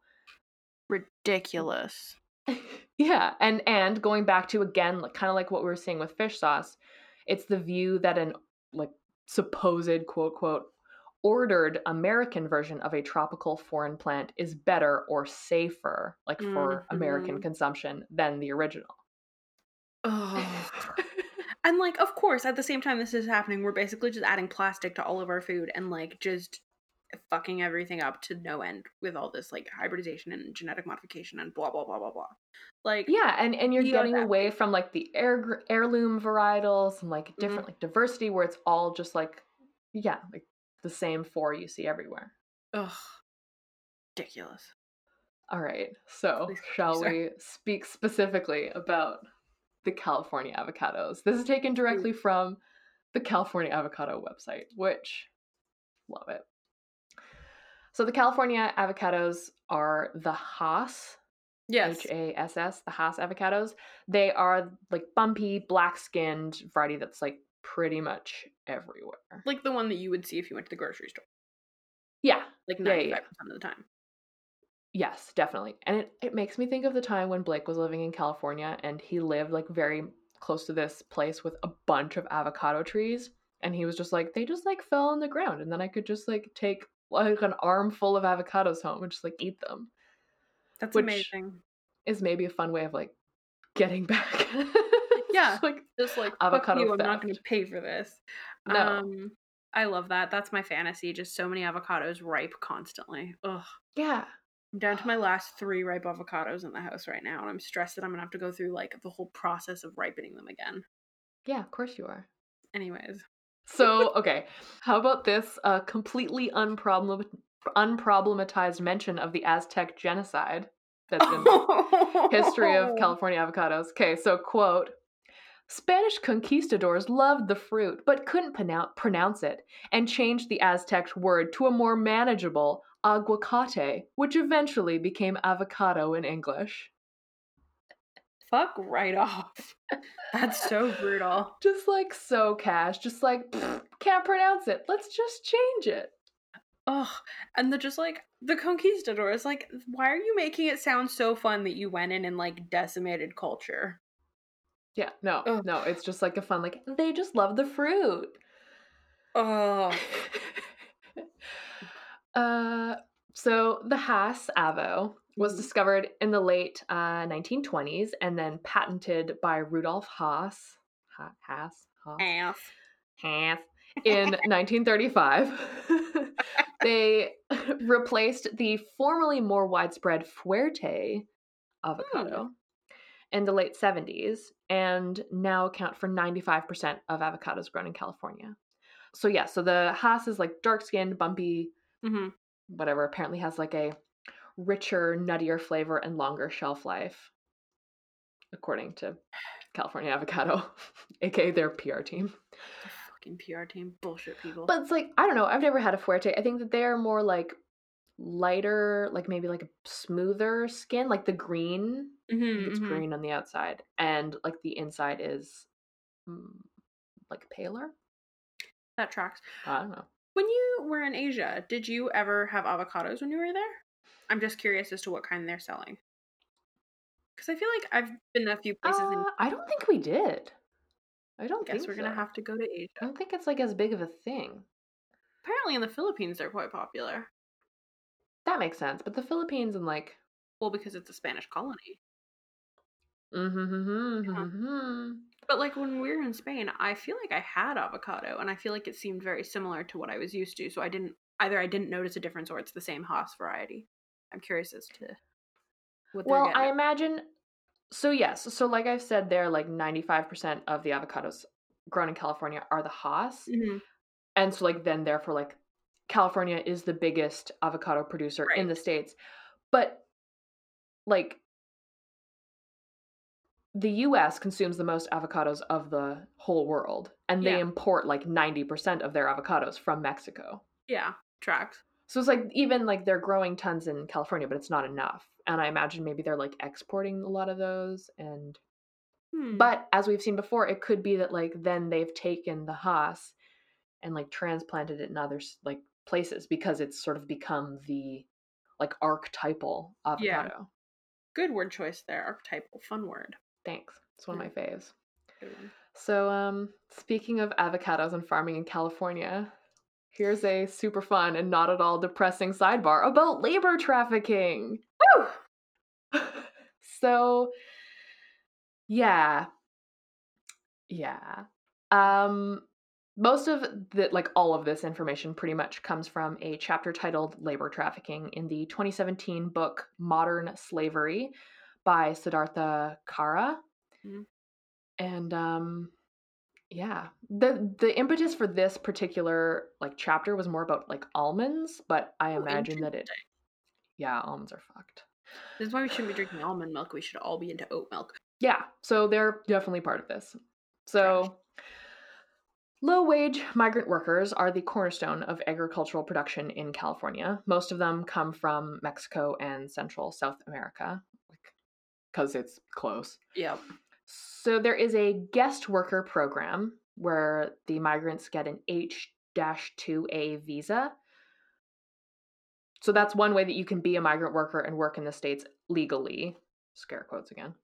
Ridiculous. yeah, and and going back to again like kind of like what we were seeing with fish sauce, it's the view that an like supposed quote quote ordered American version of a tropical foreign plant is better or safer like for American Mhm. consumption than the original. Ugh. And like, of course, at the same time this is happening, we're basically just adding plastic to all of our food and like just fucking everything up to no end with all this like hybridization and genetic modification and blah blah blah blah blah. Like, Yeah, and and you're are getting away from like the heir, heirloom varietals and like mm-hmm. different like diversity where it's all just like yeah, like the same four you see everywhere. ugh, ridiculous. All right. So, Please, shall sorry. we speak specifically about the California avocados? This is taken directly from the California Avocado website, which love it. So, the California avocados are the Hass Yes. H A S S, the Hass avocados. They are like bumpy, black skinned variety that's like pretty much everywhere. Like the one that you would see if you went to the grocery store. Yeah, Like Yeah, ninety yeah, five percent of the time. yes, definitely. And it, it makes me think of the time when Blake was living in California and he lived like very close to this place with a bunch of avocado trees. And he was just like, they just like fell on the ground. And then I could just like take like an armful of avocados home and just like eat them. That's Which- amazing. Is maybe a fun way of like getting back. Yeah. like Just like Avocado fuck you, I'm not going to pay for this. No. Um, I love that. That's my fantasy. Just so many avocados ripe constantly. Ugh. yeah. I'm down to my last three ripe avocados in the house right now, and I'm stressed that I'm gonna have to go through like the whole process of ripening them again. Yeah, of course you are. Anyways. So, okay, how about this uh, completely unproblem- unproblematized mention of the Aztec genocide that's in the history of California avocados. Okay, so quote Spanish conquistadors loved the fruit but couldn't pronoun- pronounce it and changed the Aztec word to a more manageable aguacate, which eventually became avocado in English. Fuck right off. That's so brutal. Just like so cash, just like "Pfft, can't pronounce it. Let's just change it. Ugh. And the just like the conquistador is like, why are you making it sound so fun that you went in and like decimated culture? Yeah, no, Ugh. no, it's just like a fun, like, they just love the fruit. Oh. uh, so the Hass Avo was discovered in the late uh, 1920s and then patented by Rudolph Hass. Ha- Hass? Hass? Hass. In 1935. they replaced the formerly more widespread Fuerte avocado Hmm. in the late 70s and now account for 95% of avocados grown in California. So yeah, so the Hass is like dark skinned, bumpy, hmm whatever, apparently has like a richer, nuttier flavor and longer shelf life, according to California Avocado, aka their PR team. Fucking PR team bullshit people. But it's like, I don't know, I've never had a Fuerte. I think that they're more like lighter, like maybe like a smoother skin, like the green. Mhm, It's mhm. green on the outside, and like the inside is mm, like paler. That tracks. I don't know. When you were in Asia, did you ever have avocados when you were there? I'm just curious as to what kind they're selling. Because I feel like I've been to a few places Uh, I don't think we did. I don't guess think we're gonna have to go to Asia. I don't think it's like as big of a thing. Apparently, in the Philippines, they're quite popular. That makes sense. But the Philippines and like, Well, because it's a Spanish colony. mm-hmm, But like when we were in Spain, I feel like I had avocado, and I feel like it seemed very similar to what I was used to. So I didn't either. I didn't notice a difference, or it's the same Hass variety. I'm curious as to what they're well. I at. imagine. So yes, so like I've said, there like ninety-five percent of the avocados grown in California are the Hass, Mhm. and so like then therefore like California is the biggest avocado producer in the states, but like the U.S. consumes the most avocados of the whole world, and they Yeah. import like ninety percent of their avocados from Mexico. Yeah, tracks. So it's like even like they're growing tons in California, but it's not enough. And I imagine maybe they're like exporting a lot of those. And Hmm. but as we've seen before, it could be that like then they've taken the Hass and like transplanted it in other like places because it's sort of become the like archetypal avocado. Yeah. good word choice there. Archetypal, fun word. Thanks. It's one of my faves. So um speaking of avocados and farming in California, here's a super fun and not at all depressing sidebar about labor trafficking. Woo! so yeah yeah um most of the like all of this information pretty much comes from a chapter titled labor trafficking in the 2017 book modern slavery by siddhartha kara Mhm. and um yeah the the impetus for this particular like chapter was more about like almonds but i Oh, imagine that it yeah almonds are fucked This is why we shouldn't be drinking almond milk. We should all be into oat milk. Yeah, so they're definitely part of this. So, low wage migrant workers are the cornerstone of agricultural production in California. Most of them come from Mexico and Central South America, because it's close. Yep. So, there is a guest worker program where the migrants get an H 2A visa. So, that's one way that you can be a migrant worker and work in the States legally. Scare quotes again.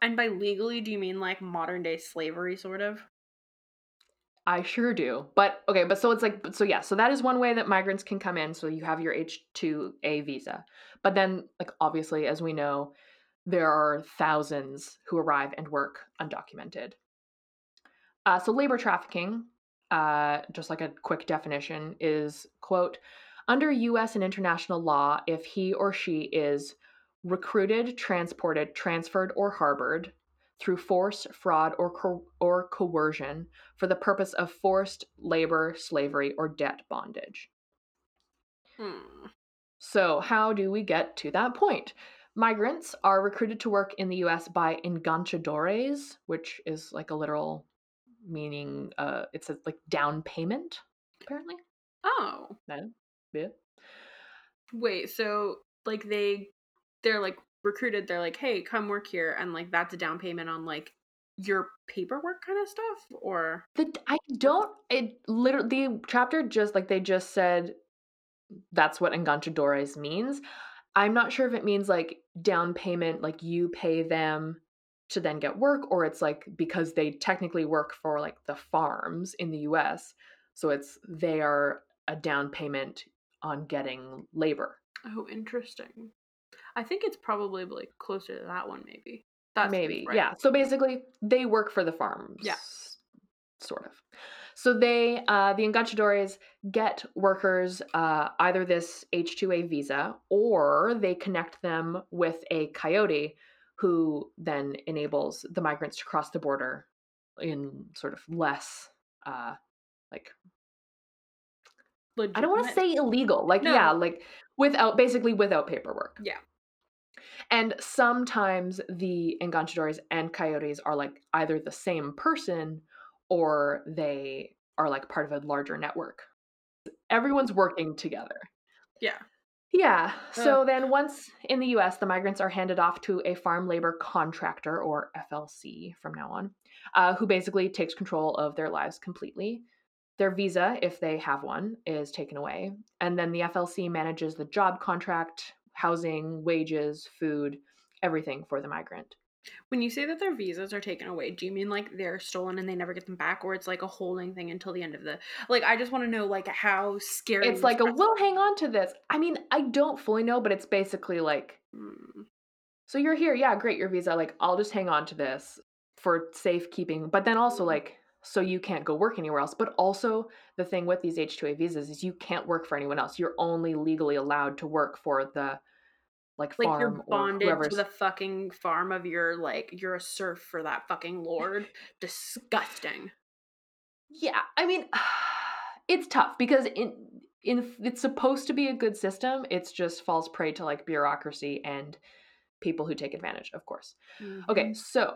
And by legally, do you mean like modern day slavery, sort of? I sure do. But okay, but so it's like so yeah, so that is one way that migrants can come in so you have your H2A visa. But then like obviously as we know, there are thousands who arrive and work undocumented. Uh, so labor trafficking, uh, just like a quick definition, is quote under U.S. and international law, if he or she is recruited, transported, transferred, or harbored through force, fraud, or co- or coercion for the purpose of forced labor, slavery, or debt bondage. Hmm. So, how do we get to that point? Migrants are recruited to work in the US by enganchadores, which is like a literal meaning, uh, it's a, like down payment, apparently. Oh. Yeah. Wait, so like they they're like recruited, they're like, hey, come work here, and like that's a down payment on like your paperwork kind of stuff? Or The, I don't, it literally, the chapter just like they just said that's what enganchadores means. I'm not sure if it means like down payment, like you pay them to then get work, or it's like because they technically work for like the farms in the US. So it's they are a down payment on getting labor. oh interesting. I think it's probably like closer to that one maybe. That Maybe. right. Yeah. So basically they work for the farms. Yeah. sort of. So they, uh, the enganchadores, get workers uh, either this H-2A visa or they connect them with a coyote who then enables the migrants to cross the border in sort of less uh, like I don't want to say illegal. Like no. yeah, like without basically without paperwork. Yeah. And sometimes the enganchadores and coyotes are like either the same person or they are like part of a larger network. Everyone's working together. Yeah. Yeah. So uh, then once in the US, the migrants are handed off to a farm labor contractor or FLC from now on, uh, who basically takes control of their lives completely. Their visa, if they have one, is taken away. And then the FLC manages the job contract, housing, wages, food, everything for the migrant. When you say that their visas are taken away, do you mean like they're stolen and they never get them back, or it's like a holding thing until the end of the? Like, I just want to know like how scary. It's like a we'll hang on to this. I mean, I don't fully know, but it's basically like, mm. so you're here, yeah, great, your visa. Like, I'll just hang on to this for safekeeping, but then also mm. like so you can't go work anywhere else. But also, the thing with these H 2A visas is you can't work for anyone else. You're only legally allowed to work for the like like you're bonded to the fucking farm of your like you're a serf for that fucking lord. Disgusting. Yeah, I mean, it's tough because in in it's supposed to be a good system. It's just falls prey to like bureaucracy and people who take advantage, of course. Mm-hmm. Okay, so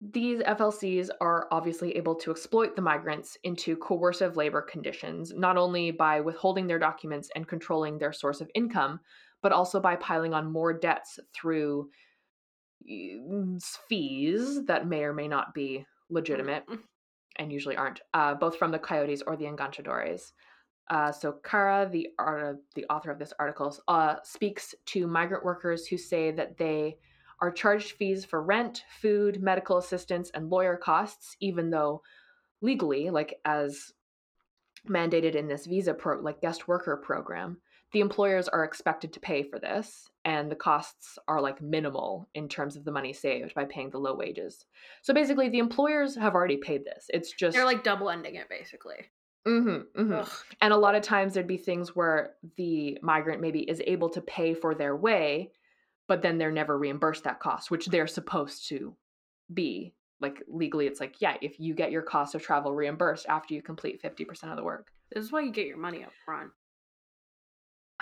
these FLCs are obviously able to exploit the migrants into coercive labor conditions, not only by withholding their documents and controlling their source of income, but also by piling on more debts through fees that may or may not be legitimate mm-hmm. and usually aren't, uh, both from the coyotes or the enganchadores. Uh, so Kara, the the author of this article, uh, speaks to migrant workers who say that they are charged fees for rent, food, medical assistance, and lawyer costs, even though legally, like as mandated in this visa pro like guest worker program, the employers are expected to pay for this and the costs are like minimal in terms of the money saved by paying the low wages. So basically the employers have already paid this. It's just They're like double ending it basically. Mm-hmm, mm-hmm. And a lot of times there'd be things where the migrant maybe is able to pay for their way but then they're never reimbursed that cost, which they're supposed to be. Like legally, it's like, yeah, if you get your cost of travel reimbursed after you complete 50% of the work. This is why you get your money up front.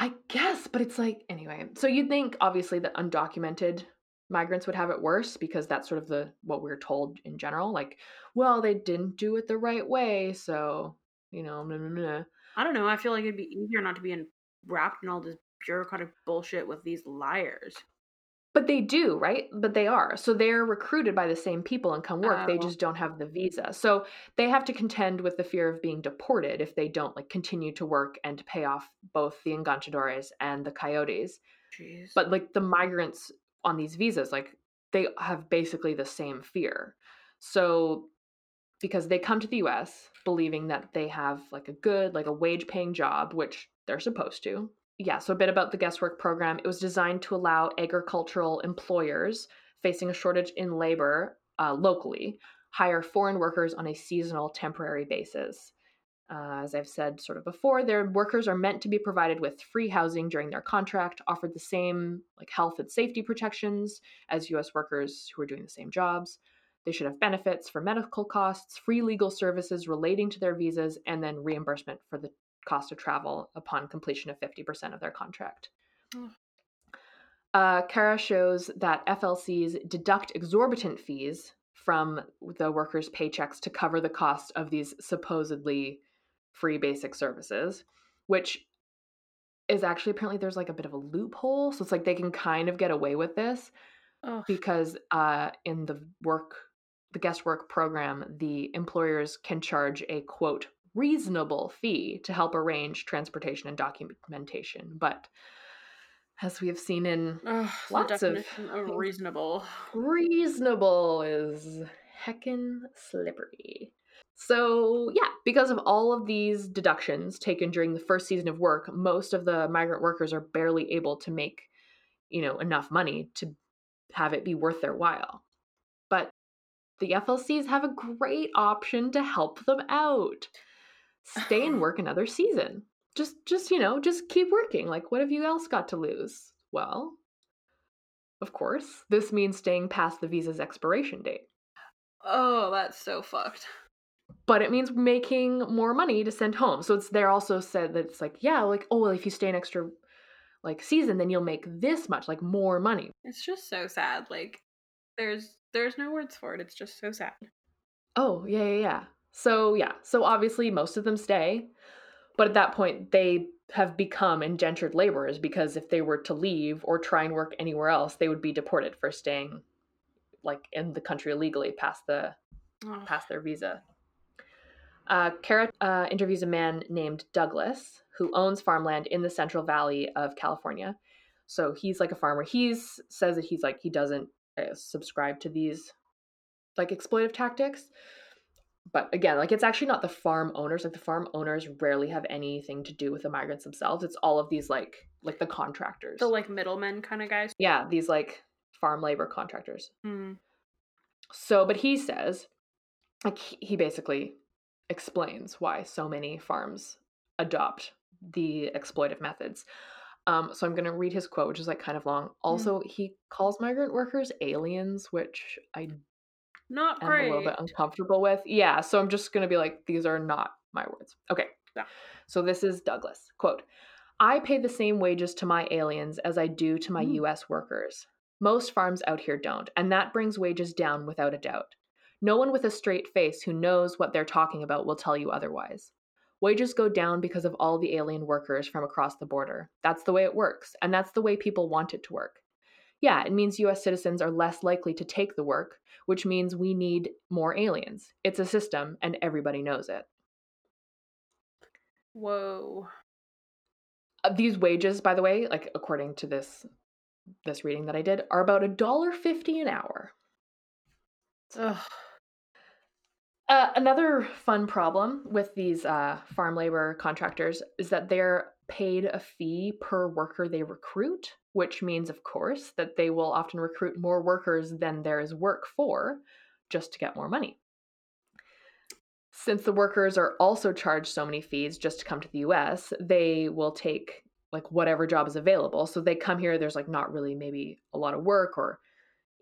I guess, but it's like, anyway. So you'd think, obviously, that undocumented migrants would have it worse because that's sort of the what we're told in general like well they didn't do it the right way so you know blah, blah, blah. i don't know i feel like it'd be easier not to be in, wrapped in all this bureaucratic bullshit with these liars but they do, right? But they are. So they're recruited by the same people and come work. Oh. They just don't have the visa. So they have to contend with the fear of being deported if they don't like continue to work and pay off both the enganchadores and the coyotes. Jeez. But like the migrants on these visas, like they have basically the same fear. So because they come to the US believing that they have like a good, like a wage paying job, which they're supposed to, yeah, so a bit about the guest work program. It was designed to allow agricultural employers facing a shortage in labor uh, locally hire foreign workers on a seasonal temporary basis. Uh, as I've said sort of before, their workers are meant to be provided with free housing during their contract, offered the same like health and safety protections as U.S. workers who are doing the same jobs. They should have benefits for medical costs, free legal services relating to their visas, and then reimbursement for the cost of travel upon completion of 50% of their contract. Mm. Uh, Kara shows that FLCs deduct exorbitant fees from the workers' paychecks to cover the cost of these supposedly free basic services, which is actually apparently there's like a bit of a loophole. So it's like they can kind of get away with this oh. because uh, in the work, the guest work program, the employers can charge a quote reasonable fee to help arrange transportation and documentation. But as we have seen in Ugh, lots of, of reasonable, reasonable is heckin' slippery. So, yeah, because of all of these deductions taken during the first season of work, most of the migrant workers are barely able to make, you know, enough money to have it be worth their while. But the FLCs have a great option to help them out. Stay and work another season. Just just, you know, just keep working. Like what have you else got to lose? Well, of course, this means staying past the visa's expiration date. Oh, that's so fucked. But it means making more money to send home. So it's there also said that it's like, yeah, like, oh well, if you stay an extra like season, then you'll make this much, like more money. It's just so sad. Like there's there's no words for it. It's just so sad. Oh, yeah, yeah, yeah. So yeah, so obviously most of them stay, but at that point they have become indentured laborers because if they were to leave or try and work anywhere else, they would be deported for staying like in the country illegally past the Oh. past their visa. Uh, Kara uh, interviews a man named Douglas who owns farmland in the Central Valley of California. So he's like a farmer. He's says that he's like he doesn't uh, subscribe to these like exploitive tactics. But again, like it's actually not the farm owners. Like the farm owners rarely have anything to do with the migrants themselves. It's all of these like like the contractors. The like middlemen kind of guys. yeah, these like farm labor contractors. Hmm. So, but he says, like, he basically explains why so many farms adopt the exploitive methods. Um, so I'm going to read his quote, which is like kind of long. Also, he calls migrant workers aliens, which I Not am a little bit uncomfortable with. Yeah, so I'm just going to be like, these are not my words. Okay. Yeah. So this is Douglas. Quote I pay the same wages to my aliens as I do to my Mm. US workers. Most farms out here don't, and that brings wages down without a doubt. No one with a straight face who knows what they're talking about will tell you otherwise. Wages go down because of all the alien workers from across the border. That's the way it works, and that's the way people want it to work. Yeah, it means US citizens are less likely to take the work, which means we need more aliens. It's a system, and everybody knows it. Whoa. Uh, these wages, by the way, like according to this this reading that I did, are about a dollar fifty an hour. Ugh. Uh, another fun problem with these uh, farm labor contractors is that they're paid a fee per worker they recruit, which means, of course, that they will often recruit more workers than there is work for just to get more money. Since the workers are also charged so many fees just to come to the US, they will take like whatever job is available. So they come here, there's like not really maybe a lot of work or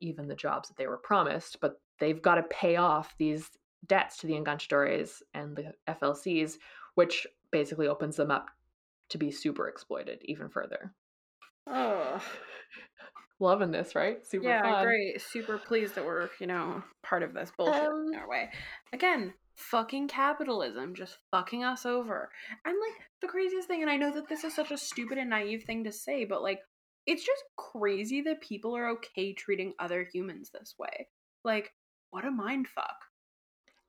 even the jobs that they were promised, but they've got to pay off these debts to the enganchadores and the FLCs, which basically opens them up to be super exploited even further. Oh. Loving this, right? Super yeah, fun. great. Super pleased that we're, you know, part of this bullshit Um, in our way. Again, fucking capitalism just fucking us over. And like the craziest thing, and I know that this is such a stupid and naive thing to say, but like it's just crazy that people are okay treating other humans this way. Like, what a mind fuck.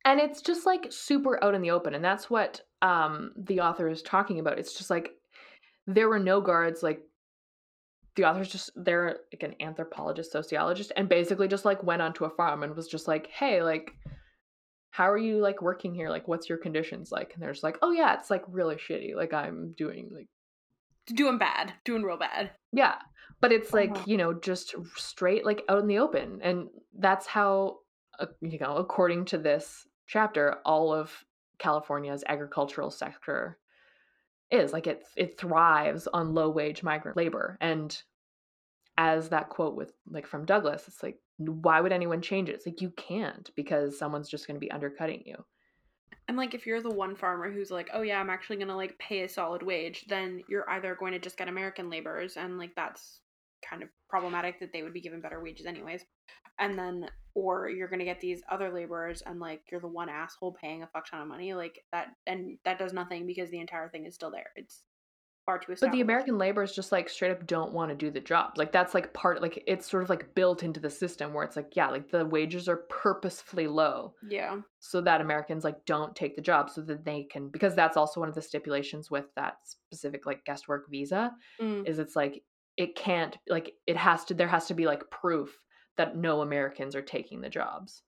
and it's just like super out in the open and that's what um the author is talking about it's just like there were no guards like the author's just they're like an anthropologist sociologist and basically just like went onto a farm and was just like hey like how are you like working here like what's your conditions like and they're just like oh yeah it's like really shitty like i'm doing like Doing bad. Doing real bad. yeah but it's like Uh-huh. you know just straight like out in the open and that's how uh, you know according to this chapter all of california's agricultural sector is like it it thrives on low wage migrant labor and as that quote with like from douglas it's like why would anyone change it it's like you can't because someone's just going to be undercutting you And like if you're the one farmer who's like, "Oh yeah, I'm actually going to like pay a solid wage," then you're either going to just get American laborers and like that's kind of problematic that they would be given better wages anyways. And then or you're going to get these other laborers and like you're the one asshole paying a fuck ton of money like that and that does nothing because the entire thing is still there. It's far too but the american laborers just like straight up don't want to do the job like that's like part like it's sort of like built into the system where it's like yeah like the wages are purposefully low Yeah. so that Americans like don't take the job so that they can because that's also one of the stipulations with that specific like guest work visa Mm. is it's like it can't like it has to there has to be like proof that no Americans are taking the jobs.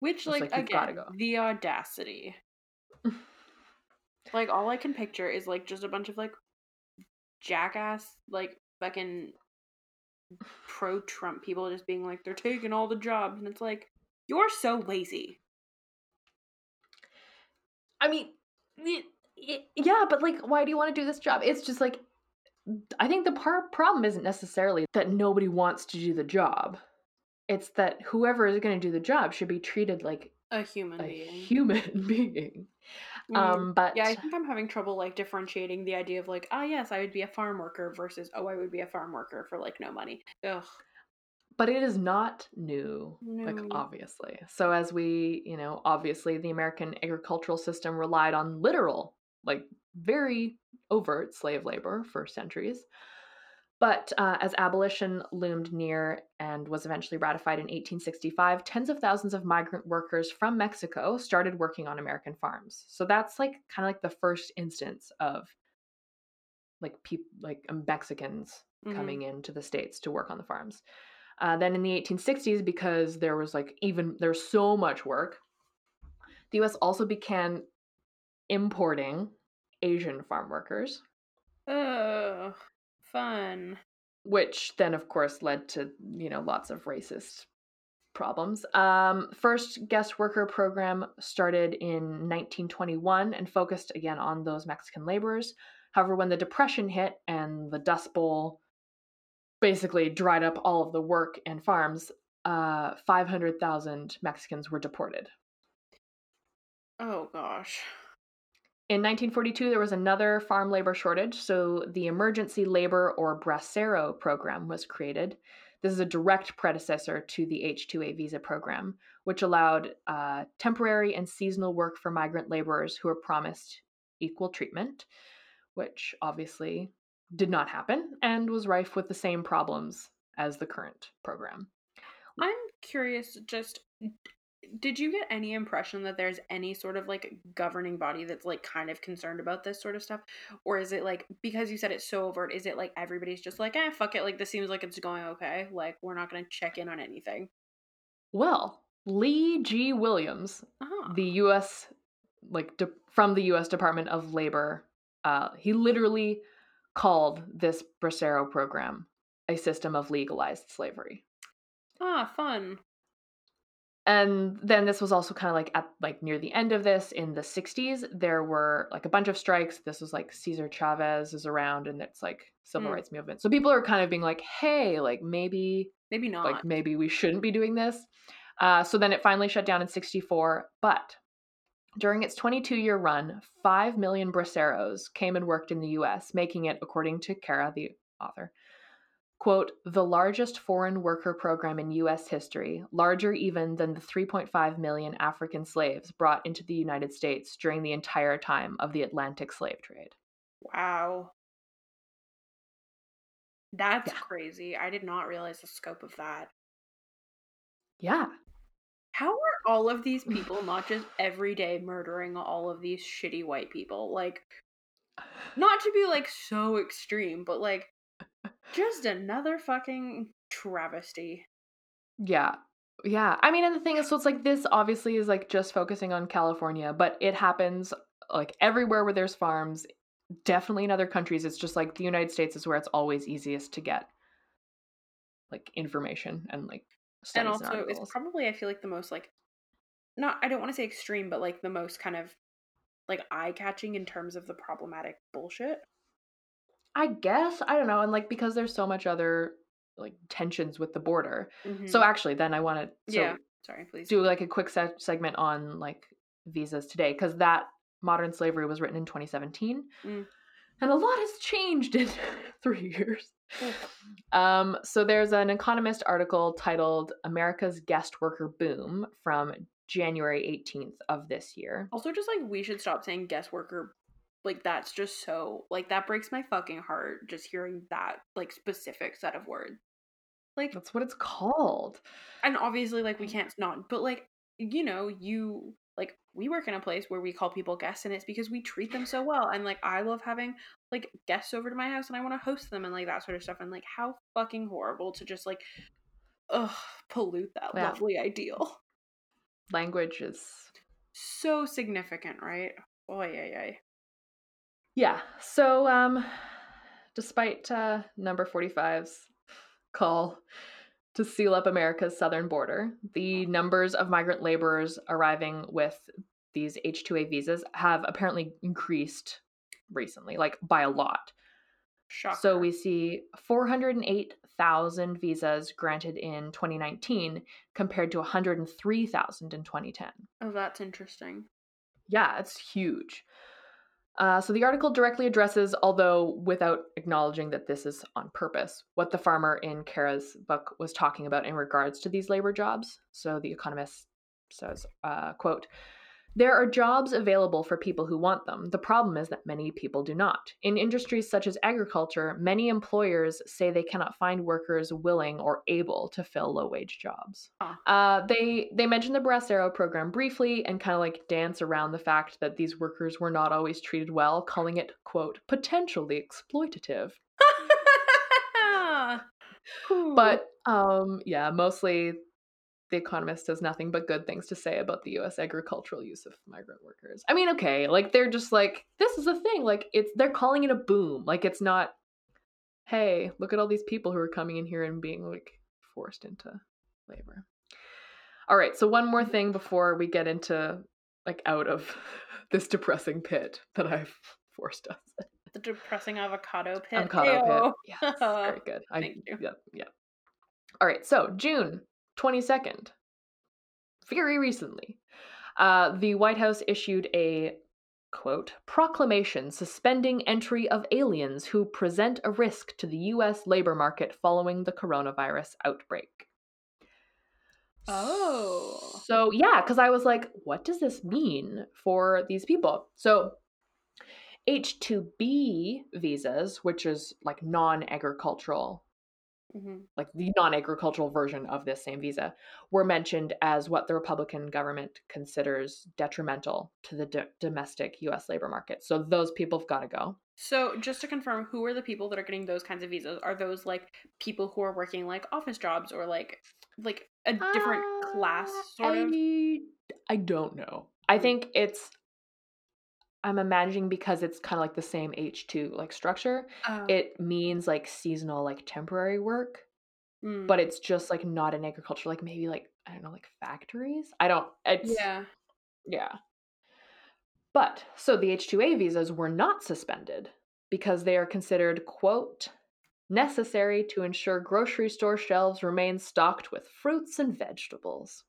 Which like, like, again, go. the audacity. like all I can picture is like just a bunch of like jackass like fucking pro Trump people just being like they're taking all the jobs and it's like You're so lazy. I mean, y- y- yeah, but like, why do you want to do this job? It's just like, I think the part problem isn't necessarily that nobody wants to do the job. It's that whoever is going to do the job should be treated like A human a being. human being. Mhm. Um, but yeah, I think I'm having trouble like differentiating the idea of like, ah, yes, I would be a farm worker versus, oh, I would be a farm worker for like no money. Ugh. but it is not new like obviously so as we you know obviously the american agricultural system relied on literal like very overt slave labor for centuries but uh, as abolition loomed near and was eventually ratified in 1865 tens of thousands of migrant workers from mexico started working on american farms so that's like kind of like the first instance of like people like um, mexicans Mhm. coming into the states to work on the farms uh, then in the 1860s, because there was like even there's so much work, the U.S. also began importing Asian farm workers, Ugh. Fun. which then of course led to you know lots of racist problems. Um, first guest worker program started in 1921 and focused again on those Mexican laborers. However, when the Depression hit and the Dust Bowl basically dried up all of the work and farms, uh, 500,000 Mexicans were deported. Oh gosh. In 1942, there was another farm labor shortage, so the Emergency Labor or Bracero program was created. This is a direct predecessor to the H 2A visa program, which allowed uh, temporary and seasonal work for migrant laborers who were promised equal treatment, which obviously did not happen and was rife with the same problems as the current program. I'm curious, just did you get any impression that there's any sort of like governing body that's like kind of concerned about this sort of stuff? Or is it like because you said it's so overt, is it like everybody's just like, eh, fuck it, like this seems like it's going okay. Like we're not gonna check in on anything. Well, Lee G. Williams, Uh-huh. the U.S. like de- from the U.S. Department of Labor, uh, he literally called this Bracero program a system of legalized slavery. Ah, fun. And then this was also kind of like at like near the end of this in the 60s, there were like a bunch of strikes. This was like Cesar Chavez is around and it's like civil Hmm. rights movement. So people are kind of being like, hey, like maybe Maybe not. like maybe we shouldn't be doing this. Uh, so then it finally shut down in 64. But during its 22 year run, 5 million braceros came and worked in the US, making it, according to Kara, the author, quote, the largest foreign worker program in US history, larger even than the 3.5 million African slaves brought into the United States during the entire time of the Atlantic slave trade. wow. That's Yeah. crazy. I did not realize the scope of that. Yeah. How are all of these people not just every day murdering all of these shitty white people? Like, not to be like so extreme, but like, just another fucking travesty. Yeah. Yeah. I mean, and the thing is, so it's like this obviously is like just focusing on California, but it happens like everywhere where there's farms, definitely in other countries. It's just like the United States is where it's always easiest to get like information and like and studies and, also, it's probably, I feel like, the most like, not, I don't want to say extreme, but like the most kind of like eye catching in terms of the problematic bullshit. I guess I don't know, and like because there's so much other like tensions with the border. Mhm. So actually, then I want to so yeah. Sorry, please. do like a quick se- segment on like visas today because that modern slavery was written in 2017 Mm. and a lot has changed in three years um, so there's an economist article titled america's guest worker boom from january 18th of this year Also, just like we should stop saying guest worker. Like that's just so like that breaks my fucking heart just hearing that like specific set of words. Like that's what it's called and obviously like we oh. can't not but like you know you like we work in a place where we call people guests and it's because we treat them so well and like I love having like guests over to my house and I want to host them and like that sort of stuff and like how fucking horrible to just like ugh pollute that Yeah. lovely ideal. language is So significant, right? Oh yeah, yeah. Yeah so um despite uh number 45's call to seal up America's southern border. The numbers of migrant laborers arriving with these H2A visas have apparently increased recently, like by a lot. Shocker. So we see 408,000 visas granted in 2019 compared to 103,000 in 2010. Oh, that's interesting. Yeah, it's huge. Uh, so the article directly addresses, although without acknowledging that this is on purpose, what the farmer in Kara's book was talking about in regards to these labor jobs. So the Economist says, uh, "quote." There are jobs available for people who want them. The problem is that many people do not. In industries such as agriculture, many employers say they cannot find workers willing or able to fill low-wage jobs. Huh. Uh, they they mention the Bracero program briefly and kind of like dance around the fact that these workers were not always treated well, calling it quote potentially exploitative. But um, yeah, mostly the Economist has nothing but good things to say about the U.S. agricultural use of migrant workers. I mean, okay, like they're just like this is a thing. Like it's they're calling it a boom. Like it's not. Hey, look at all these people who are coming in here and being like forced into labor. All right, so one more thing before we get into like out of this depressing pit that I've forced us. the depressing avocado pit. Avocado Ew. pit. Yes, very good. I, Thank you. Yep, yep. All right, so June 22nd, very recently, uh, the White House issued a quote proclamation suspending entry of aliens who present a risk to the U.S. labor market following the coronavirus outbreak. Oh. So, yeah, because I was like, what does this mean for these people? So, H2B visas, which is like non agricultural, Mhm. like the non agricultural version of this same visa, were mentioned as what the Republican government considers detrimental to the do- domestic US labor market. So, those people have got to go. So, just to confirm, who are the people that are getting those kinds of visas? Are those like people who are working like office jobs or like like a different class sort of? I, I don't know. I think it's. I'm imagining because it's kind of like the same H2 like structure. Oh. It means like seasonal, like temporary work, Mm. but it's just like not in agriculture. Like maybe like I don't know, like factories. I don't. It's yeah. yeah. But so the H2A visas were not suspended because they are considered quote necessary to ensure grocery store shelves remain stocked with fruits and vegetables.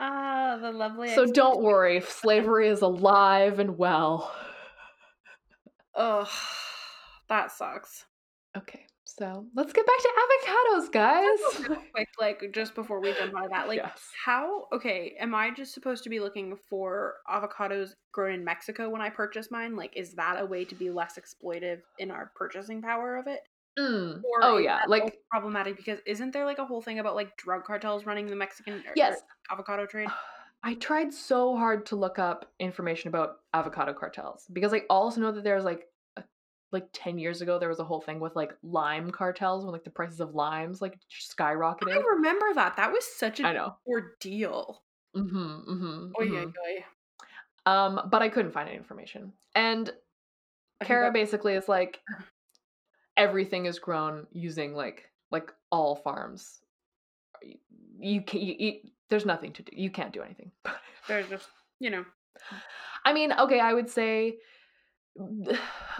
Ah, the lovely. So don't worry, slavery is alive and well. Ugh, that sucks. Okay, so let's get back to avocados, guys. Real quick, like just before we jump of that, like yes. how? Okay, am I just supposed to be looking for avocados grown in Mexico when I purchase mine? Like, is that a way to be less exploitive in our purchasing power of it? Mm. Or Oh yeah, like problematic because isn't there like a whole thing about like drug cartels running the Mexican or yes. avocado trade? I tried so hard to look up information about avocado cartels because I also know that there's like a, like 10 years ago there was a whole thing with like lime cartels when like the prices of limes like skyrocketed. I remember that. That was such I an know. ordeal. Mhm. Mhm. Oy, mhm. oy, oy. Um but I couldn't find any information. And Kara basically is like everything is grown using like like all farms. You, you can you, you, there's nothing to do. You can't do anything. There's just you know. I mean, okay, I would say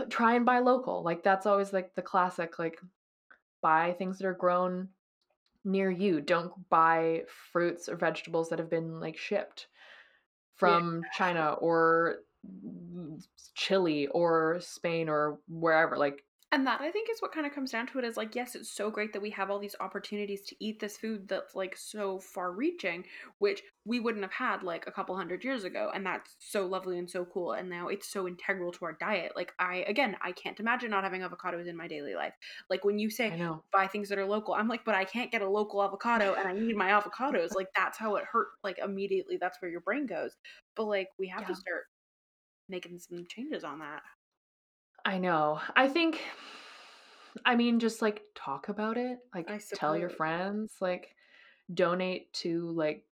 try and buy local. Like that's always like the classic like buy things that are grown near you. Don't buy fruits or vegetables that have been like shipped from China or mm, Chile or Spain or wherever. Like And that I think is what kind of comes down to it is like, yes, it's so great that we have all these opportunities to eat this food that's like so far reaching, which we wouldn't have had like a couple hundred years ago. And that's so lovely and so cool. And now it's so integral to our diet. Like, I, again, I can't imagine not having avocados in my daily life. Like, when you say buy things that are local, I'm like, but I can't get a local avocado and I need my avocados. Like, that's how it hurt. Like, immediately, that's where your brain goes. But like, we have to start making some changes on that. I know. I think I mean just like talk about it. Like tell your friends, like donate to like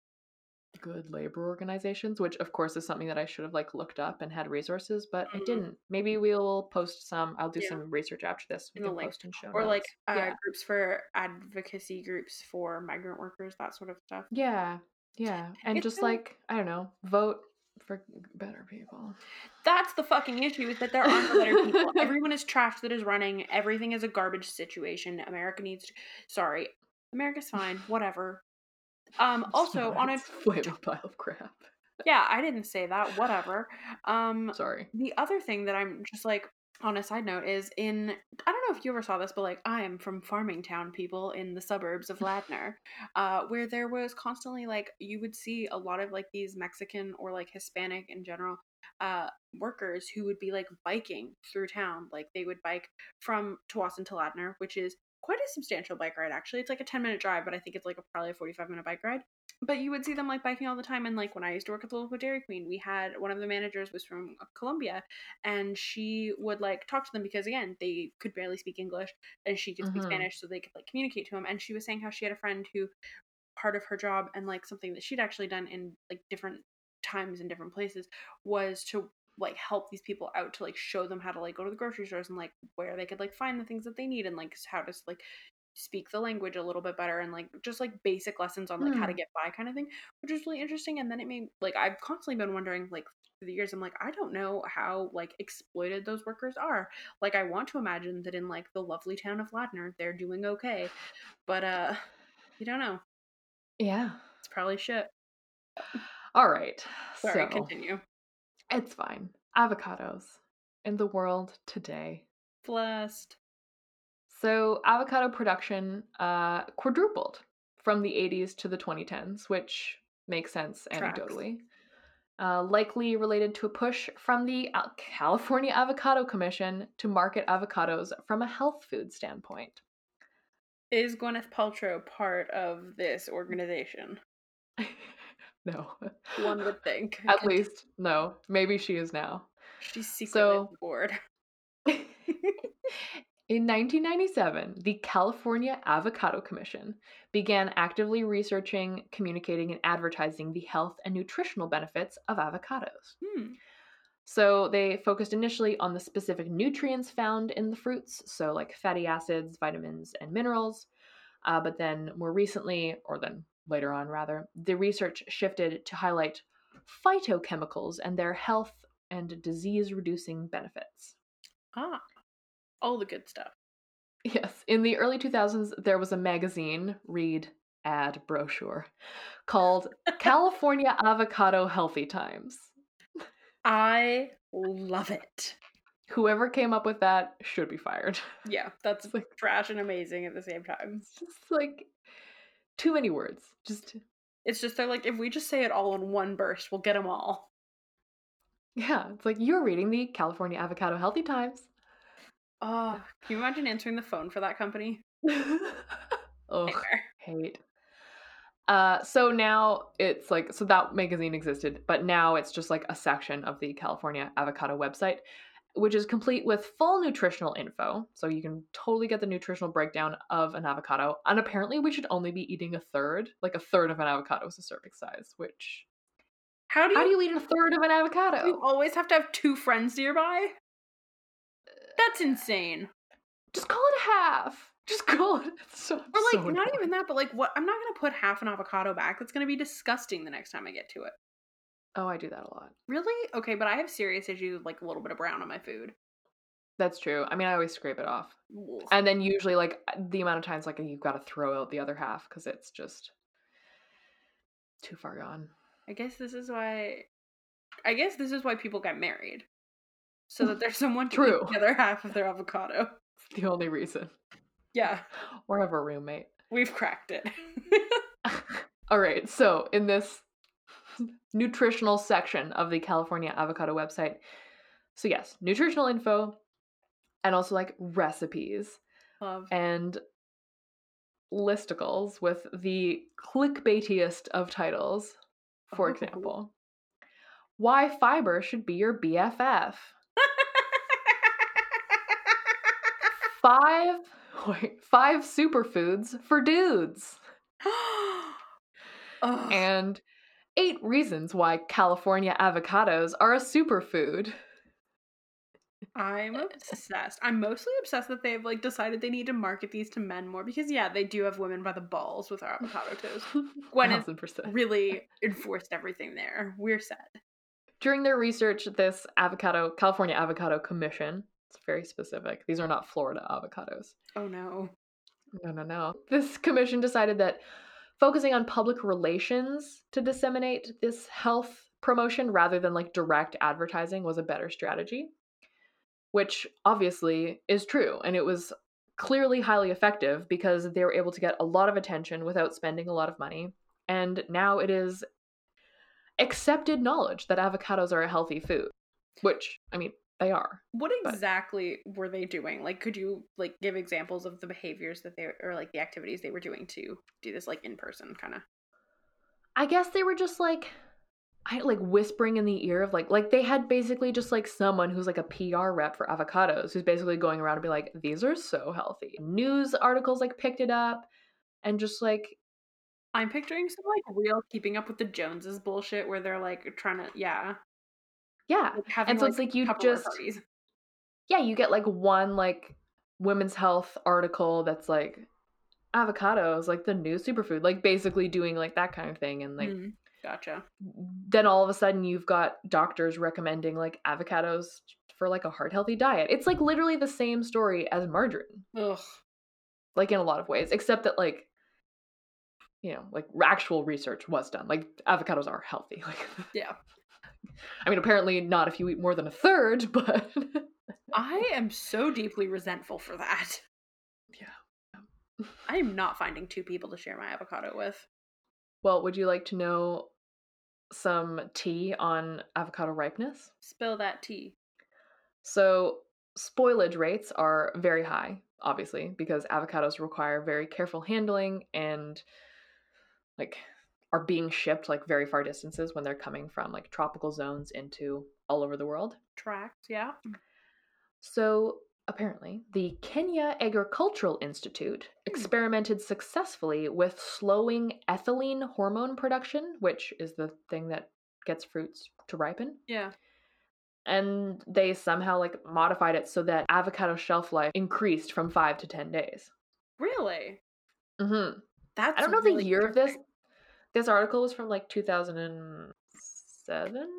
good labor organizations, which of course is something that I should have like looked up and had resources, but I Mhm. didn't. Maybe we'll post some. I'll do Yeah. some research after this. We In the link. post and show or like uh, yeah, groups for advocacy groups for migrant workers, that sort of stuff. yeah, yeah, and It's just really- like I don't know, vote for better people. That's the fucking issue is that there aren't better people. Everyone is trash that is running. Everything is a garbage situation. America needs to. Sorry, America's fine. Whatever. Um. Also, on a it's a pile of crap. yeah, I didn't say that. Whatever. Um. Sorry. The other thing that I'm just like on a side note is in I don't know if you ever saw this, but like I am from farming town people in the suburbs of Ladner, uh, where there was constantly like you would see a lot of like these Mexican or like Hispanic in general uh workers who would be like biking through town. Like they would bike from Tsawwassen to Ladner, which is quite a substantial bike ride actually. It's like a 10 minute drive, but I think it's like a, probably a 45 minute bike ride but you would see them like biking all the time and like when i used to work at the local dairy queen we had one of the managers was from colombia and she would like talk to them because again they could barely speak english and she could speak Mhm. spanish so they could like communicate to him and she was saying how she had a friend who part of her job and like something that she'd actually done in like different times in different places was to like help these people out to like show them how to like go to the grocery stores and like where they could like find the things that they need and like how to like speak the language a little bit better and like just like basic lessons on like how to Hmm. get by kind of thing which was really interesting and then it made like i've constantly been wondering like through the years i'm like i don't know how like exploited those workers are like i want to imagine that in like the lovely town of ladner they're doing okay but uh you don't know Yeah. it's probably shit All right. sorry so continue it's fine. Avocados in the world today. blessed So avocado production uh, quadrupled from the 80s to the 2010s, which makes sense Tracks. anecdotally. Uh, likely related to a push from the California Avocado Commission to market avocados from a health food standpoint. is gwyneth paltrow part of this organization no, one would think at least no. Maybe she is now. she's secretly So- bored In 1997, the California Avocado Commission began actively researching, communicating, and advertising the health and nutritional benefits of avocados. hmm. So they focused initially on the specific nutrients found in the fruits, so like fatty acids, vitamins, and minerals. Uh, but then more recently, or then later on rather, the research shifted to highlight phytochemicals and their health and disease reducing benefits. ah all the good stuff Yes, in the early 2000s, there was a magazine, read ad brochure, called California Avocado Healthy Times. I love it. Whoever came up with that should be fired. Yeah, that's like- trash and amazing at the same time. It's just like too many words. Just, It's just they're like, if we just say it all in one burst, we'll get them all. yeah, it's like you're reading the California Avocado Healthy Times. Oh, can you imagine answering the phone for that company? Nightmare. hate. Uh, so now it's like so that magazine existed, but now it's just like a section of the California Avocado website, which is complete with full nutritional info. So you can totally get the nutritional breakdown of an avocado. And apparently, we should only be eating a third, like a third of an avocado is a serving size. Which How do you, how do you eat a third of an avocado? you always have to have two friends nearby? That's insane. Just call it a half. Just call it. It's so, Or like, so not annoying. even that, but like, what? I'm not gonna put half an avocado back. That's gonna be disgusting the next time I get to it. Oh, I do that a lot. Really? Okay, but I have serious issues with, like a little bit of brown on my food. That's true. I mean, I always scrape it off. Ugh. and then usually like uh, the amount of times like you've got to throw out the other half because it's just too far gone I guess this is why. I guess this is why people get married, so that there's someone to eat True. the other half of their avocado. it's the only reason Yeah, or have a roommate we've cracked it. all right so in this nutritional section of the california avocado website so yes nutritional info and also like recipes Love. and listicles with the clickbaitiest of titles for Oh. example why fiber should be your bff five wait, five superfoods for dudes and Eight reasons why California avocados are a superfood. I'm obsessed. I'm mostly obsessed that they've like decided they need to market these to men more because yeah, they do have women by the balls with our avocado toast. Gwyneth 1000%. really enforced everything there. We're set. During their research, this avocado, California Avocado Commission, it's very specific. These are not Florida avocados. Oh no. No, no, no. This commission decided that focusing on public relations to disseminate this health promotion rather than like direct advertising was a better strategy, which obviously is true. And it was clearly highly effective because they were able to get a lot of attention without spending a lot of money. And now it is accepted knowledge that avocados are a healthy food, which, I mean, they are. What But- exactly were they doing? Like could you like give examples of the behaviors that they or like the activities they were doing to do this like in person kind of? I guess they were just like I like whispering in the ear of like like they had basically just like someone who's like a PR rep for avocados who's basically going around and be like these are so healthy. News articles like picked it up and just like I'm picturing some like real keeping up with the Joneses bullshit where they're like trying to yeah, yeah. like, having And so like it's like you just yeah, you get like one like women's health article that's like avocados like the new superfood like basically doing like that kind of thing and like Mm, gotcha. then all of a sudden you've got doctors recommending like avocados for like a heart healthy diet. It's like literally the same story as margarine, Ugh. like in a lot of ways, except that like you know, like actual research was done. Like avocados are healthy. Like Yeah. I mean apparently not if you eat more than a third, but I am so deeply resentful for that. yeah. I am not finding two people to share my avocado with. Well, would you like to know some tea on avocado ripeness? Spill that tea. So, spoilage rates are very high, obviously, because avocados require very careful handling and like are being shipped like very far distances when they're coming from like tropical zones into all over the world. Tracks, yeah. So, apparently, the Kenya Agricultural Institute experimented successfully with slowing ethylene hormone production, which is the thing that gets fruits to ripen. Yeah. and they somehow like modified it so that avocado shelf life increased from five to ten days. Really? hmm That's I don't know really the year of this. This article was from like two thousand and seven.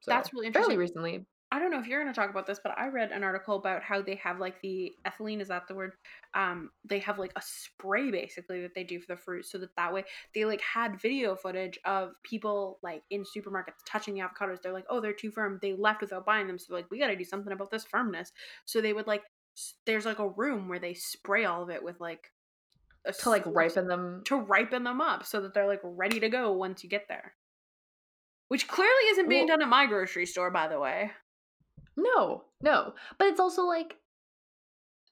So That's really fairly interesting. recently. I don't know if you're going to talk about this, but I read an article about how they have like the ethylene is that the word? Um, they have like a spray basically that they do for the fruit, so that that way they like had video footage of people like in supermarkets touching the avocados. They're like, oh, they're too firm. They left without buying them, so like, we got to do something about this firmness. So they would like, s- there's like a room where they spray all of it with like To like ripen them. to ripen them up so that they're like ready to go once you get there. Which clearly isn't being Well- done at my grocery store, by the way. No, no. But it's also like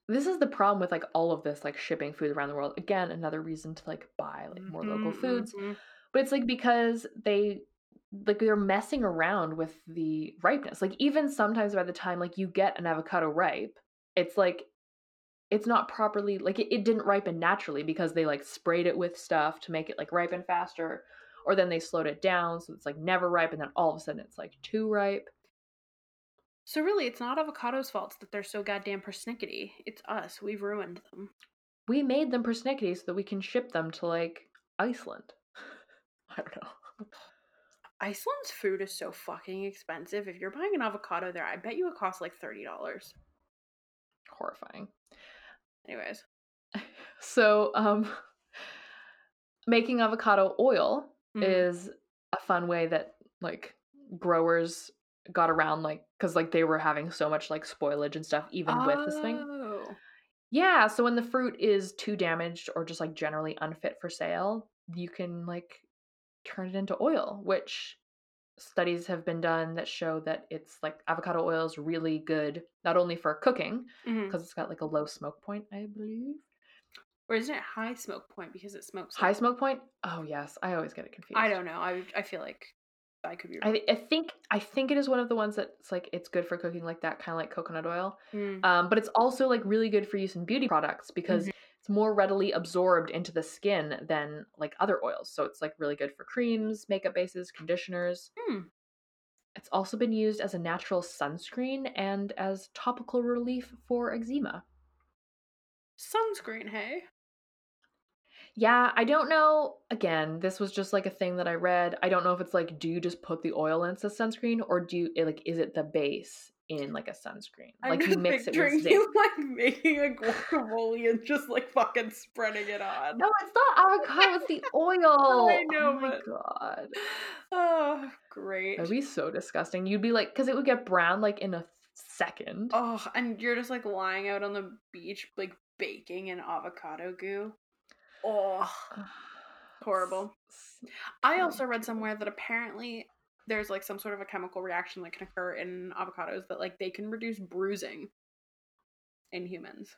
this is the problem with like all of this like shipping food around the world. Again, another reason to like buy like more local Mhm, foods. mhm. but it's like because they like they're messing around with the ripeness like even sometimes by the time like you get an avocado ripe it's like it's not properly like it, it didn't ripen naturally because they like sprayed it with stuff to make it like ripen faster or then they slowed it down so it's like never ripe and then all of a sudden it's like too ripe So really, it's not avocados' fault that they're so goddamn persnickety. It's us. We've ruined them. we made them persnickety so that we can ship them to like iceland i don't know Iceland's food is so fucking expensive. If you're buying an avocado there, I bet you it costs like thirty dollars. horrifying Anyways, so um making avocado oil Mhm. is a fun way that like growers got around like because like they were having so much like spoilage and stuff even with this thing Oh. yeah so when the fruit is too damaged or just like generally unfit for sale you can like turn it into oil which studies have been done that show that it's like avocado oil is really good not only for cooking because it's got like a low smoke point i believe Or isn't it high smoke point because it smokes? high smoke point oh yes i always get it confused I don't know. I I feel like I could be wrong. I, I think I think it is one of the ones that's like it's good for cooking like that, kind of like coconut oil. Mm. Um, but it's also like really good for use in beauty products because Mhm. It's more readily absorbed into the skin than like other oils. So it's like really good for creams, makeup bases, conditioners. Hmm. It's also been used as a natural sunscreen and as topical relief for eczema. Sunscreen, hey? Yeah, I don't know. Again, this was just like a thing that I read. I don't know if it's like, do you just put the oil in into sunscreen or do you like is it the base in like a sunscreen? Like I'm you mix it with zinc. you like making a guacamole and just like fucking spreading it on. No, it's not avocado, it's the oil. I know, oh my but- god. Oh, great. That'd be so disgusting. You'd be like, because it would get brown like in a second. Oh, and you're just like lying out on the beach, like baking in avocado goo. Oh, horrible. I also read somewhere that apparently there's like some sort of a chemical reaction that can occur in avocados that like they can reduce bruising in humans.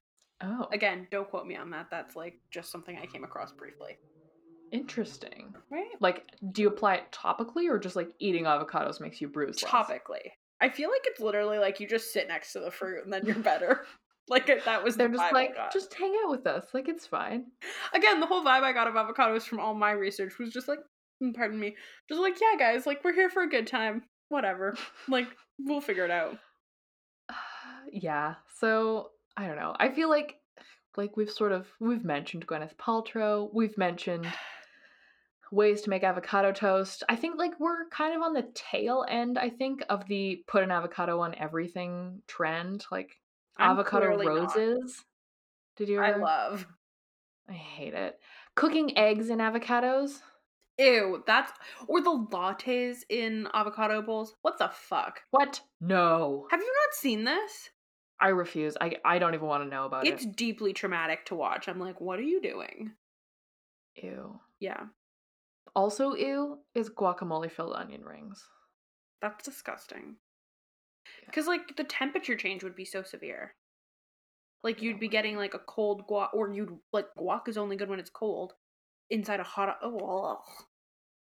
Oh, Again, don't quote me on that. That's like just something I came across briefly. interesting. Right? Like, do you apply it topically or just like eating avocados makes you bruise less? Topically. I feel like it's literally like you just sit next to the fruit and then you're better. like that was They're the just vibe like, just hang out with us. Like, it's fine. again, the whole vibe I got of avocados from all my research was just like, Mm, pardon me, just like, yeah, guys, like we're here for a good time. Whatever. Like we'll figure it out. yeah. So I don't know. I feel like like we've sort of we've mentioned Gwyneth Paltrow. We've mentioned ways to make avocado toast. I think like we're kind of on the tail end. I think of the put an avocado on everything trend, like I'm avocado clearly not. roses. Did you? I love. I hate it. Cooking eggs in avocados. Ew, that's or the lattes in avocado bowls. What the fuck? What? No. Have you not seen this? I refuse. I I don't even want to know about It's it. It's deeply traumatic to watch. I'm like, what are you doing? Ew. Yeah, Also, ew is guacamole filled onion rings. that's disgusting. Yeah. Because like the temperature change would be so severe. Like you'd be getting like a cold guac, or you'd like guac is only good when it's cold. Inside a hot. Oh.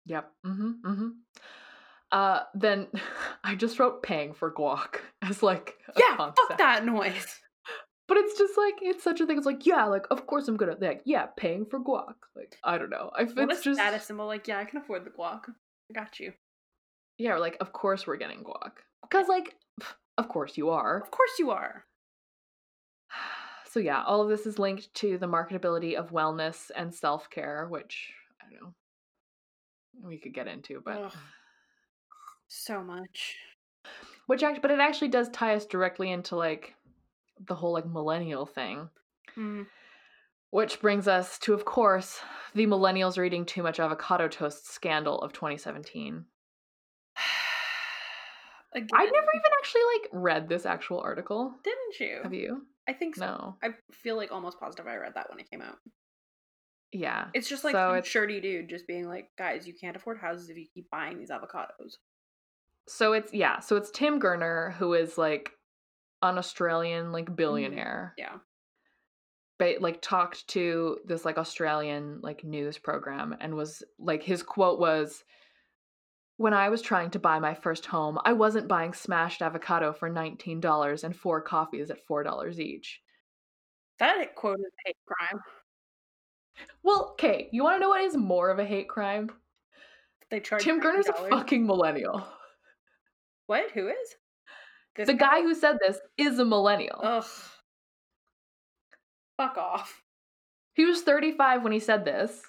Yep. Mm-hmm. Mm-hmm. Uh, then I just wrote "paying for guac" as like a yeah. concept. Fuck that noise. But it's just like it's such a thing. It's like yeah, like of course I'm gonna like yeah, paying for guac. Like I don't know. I What it's a just status symbol. Like, yeah, I can afford the guac. I got you. yeah, like of course we're getting guac because like of course you are. Of course you are. So yeah, all of this is linked to the marketability of wellness and self care, which I don't know we could get into, but Ugh. So much. which actually, but it actually does tie us directly into like the whole like millennial thing. Mm. Which brings us to, of course, the millennials are eating too much avocado toast scandal of 2017. Again, I never even actually like read this actual article. didn't you? Have you? I think so. No. I feel like almost positive I read that when it came out. Yeah. It's just like So shirty dude just being like, guys, you can't afford houses if you keep buying these avocados. So it's yeah, so it's Tim Gurner who is like an Australian like mm-hmm. billionaire. Yeah. But like talked to this like Australian like news program and was like his quote was when I was trying to buy my first home, I wasn't buying smashed avocado for $19 and four coffees at $4 each. That quote is hate crime. Well, okay, you want to know what is more of a hate crime? They charge Tim Gurner's a fucking millennial. What? Who is? This The guy who said this is a millennial. Ugh. Fuck off. He was 35 when he said this,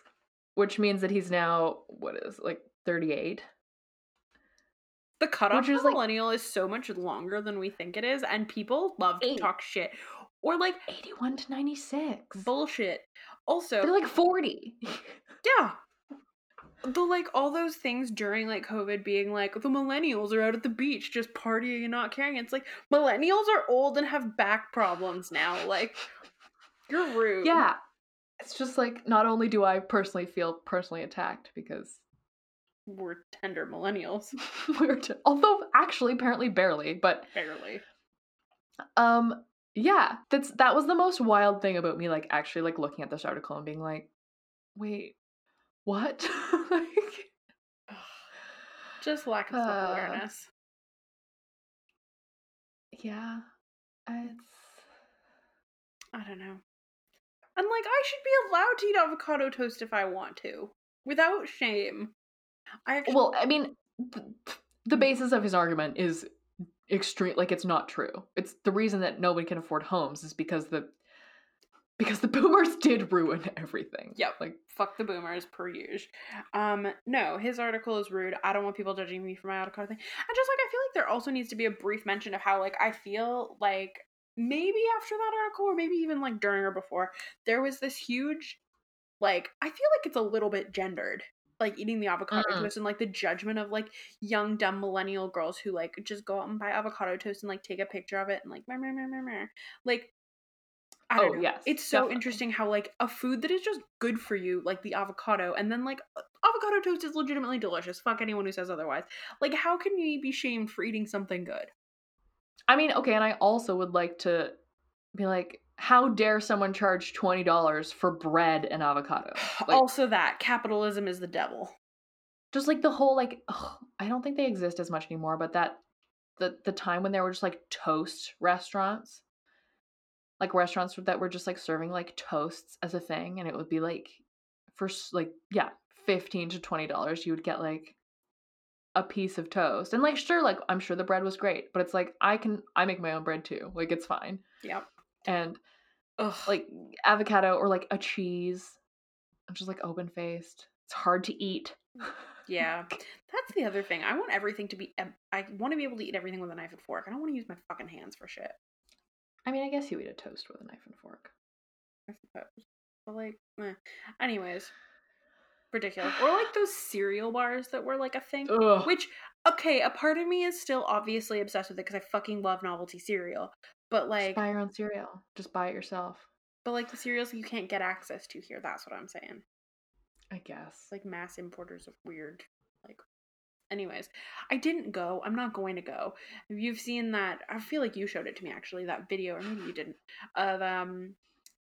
which means that he's now what is like 38. The cutoff for like- millennial is so much longer than we think it is, and people love to talk shit. Or like 81 to 96. bullshit. Also, They're like 40. yeah. The like all those things during like COVID being like the millennials are out at the beach just partying and not caring. It's like millennials are old and have back problems now. Like you're rude. yeah. It's just like not only do I personally feel personally attacked because We're tender millennials. we're t- although actually apparently barely, but Barely. um yeah, that's that was the most wild thing about me like actually like looking at this article and being like, "Wait, what?" like Just lack of Uh, self awareness. yeah. It's I don't know. And like I should be allowed to eat avocado toast if I want to. Without shame. I actually Well, I mean, the basis of his argument is extreme. Like, it's not true. It's the reason that nobody can afford homes is because the because the boomers did ruin everything. Yep. Like, fuck the boomers per usual. Um, no, his article is rude. I don't want people judging me for my avocado thing. And just like I feel like there also needs to be a brief mention of how like I feel like maybe after that article or maybe even like during or before there was this huge like I feel like it's a little bit gendered like eating the avocado Mm. toast and like the judgment of like young dumb millennial girls who like just go out and buy avocado toast and like take a picture of it and like meh, meh, meh, meh, meh. like I don't Oh, know. yes, it's so definitely. interesting how like a food that is just good for you, like the avocado, and then like avocado toast is legitimately delicious. Fuck anyone who says otherwise. Like, how can you be shamed for eating something good? I mean, okay, and I also would like to be like, how dare someone charge twenty dollars for bread and avocado? Like, also, that capitalism is the devil. just like the whole like, ugh, I don't think they exist as much anymore. But that the the time when there were just like toast restaurants, like restaurants that were just like serving like toasts as a thing, and it would be like for like yeah, fifteen to twenty dollars, you would get like a piece of toast, and like sure, like I'm sure the bread was great, but it's like I can I make my own bread too, like it's fine, Yep. And Ugh. like avocado or like a cheese. I'm just like open faced. It's hard to eat. yeah, that's the other thing. I want everything to be. I want to be able to eat everything with a knife and fork. I don't want to use my fucking hands for shit. I mean, I guess you eat a toast with a knife and fork. I suppose. But like, eh. anyways, ridiculous. Or like those cereal bars that were like a thing. Ugh. Which, okay, a part of me is still obviously obsessed with it because I fucking love novelty cereal. But Just like, buy your own cereal. Just buy it yourself. but like the cereals you can't get access to here. That's what I'm saying. I guess. It's like mass importers of weird, like. Anyways, I didn't go. I'm not going to go. You've seen that, I feel like you showed it to me actually. That video, or maybe you didn't. Of um,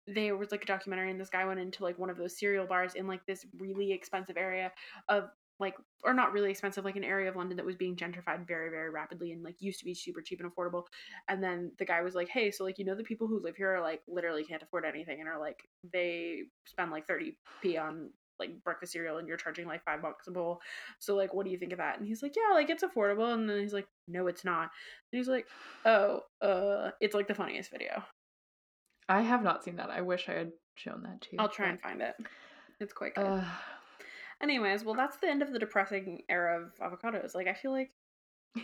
there was like a documentary, and this guy went into like one of those cereal bars in like this really expensive area of like or not really expensive like an area of london that was being gentrified very very rapidly and like used to be super cheap and affordable. And then the guy was like hey so like you know the people who live here are like literally can't afford anything and are like they spend like 30p on like breakfast cereal and you're charging like five bucks a bowl. So like what do you think of that? And he's like yeah like it's affordable. And then he's like no it's not. And he's like oh uh it's like the funniest video I have not seen that. I wish I had shown that to you. i'll try and find it it's quite good Uh, anyways well that's the end of the depressing era of avocados like i feel like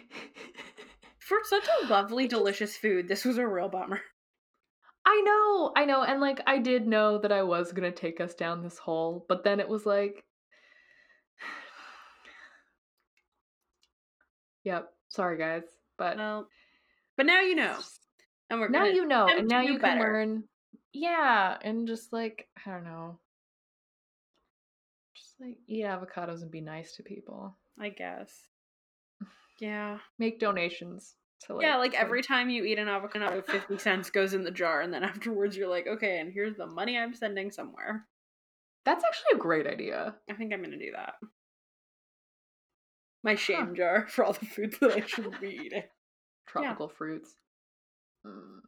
for such a lovely delicious food this was a real bummer I know, I know, and like I did know that I was gonna take us down this hole, but then it was like, yep. Sorry, guys, but well but now you know and we're now you know, and now you can better. learn. Yeah, and just like I don't know, just like eat avocados and be nice to people. i guess yeah Make donations to like yeah like every time you eat an avocado 50 cents goes in the jar and then afterwards you're like okay and here's the money i'm sending somewhere That's actually a great idea. i think i'm gonna do that my shame jar for all the foods that i shouldn't be eating Tropical fruits. Mm.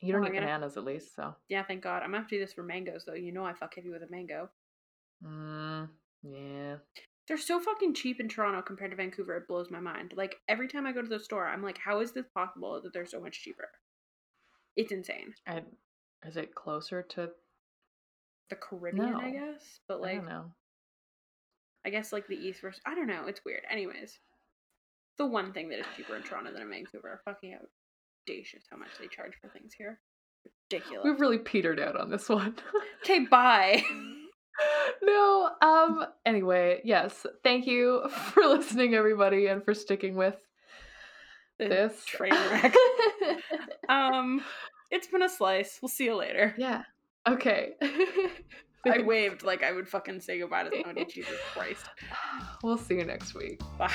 You don't Well, eat I'm gonna- bananas at least, so. yeah thank god i'm gonna have to do this for mangoes though you know i fuck heavy with a mango Mm, yeah. they're so fucking cheap in toronto compared to vancouver it blows my mind like every time i go to the store i'm like how is this possible that they're so much cheaper it's insane I, is it closer to? the caribbean i guess but I like don't know. I guess like the East versus I don't know, it's weird. Anyways. The one thing that is cheaper in Toronto than in Vancouver. Fucking audacious how much they charge for things here. Ridiculous. We've really petered out on this one. Okay, bye. no. Um. Anyway, yes. Thank you for listening, everybody, and for sticking with this train wreck. Um it's been a slice. We'll see you later. yeah. Okay. I waved like I would fucking say goodbye to somebody. Jesus Christ. We'll see you next week. Bye.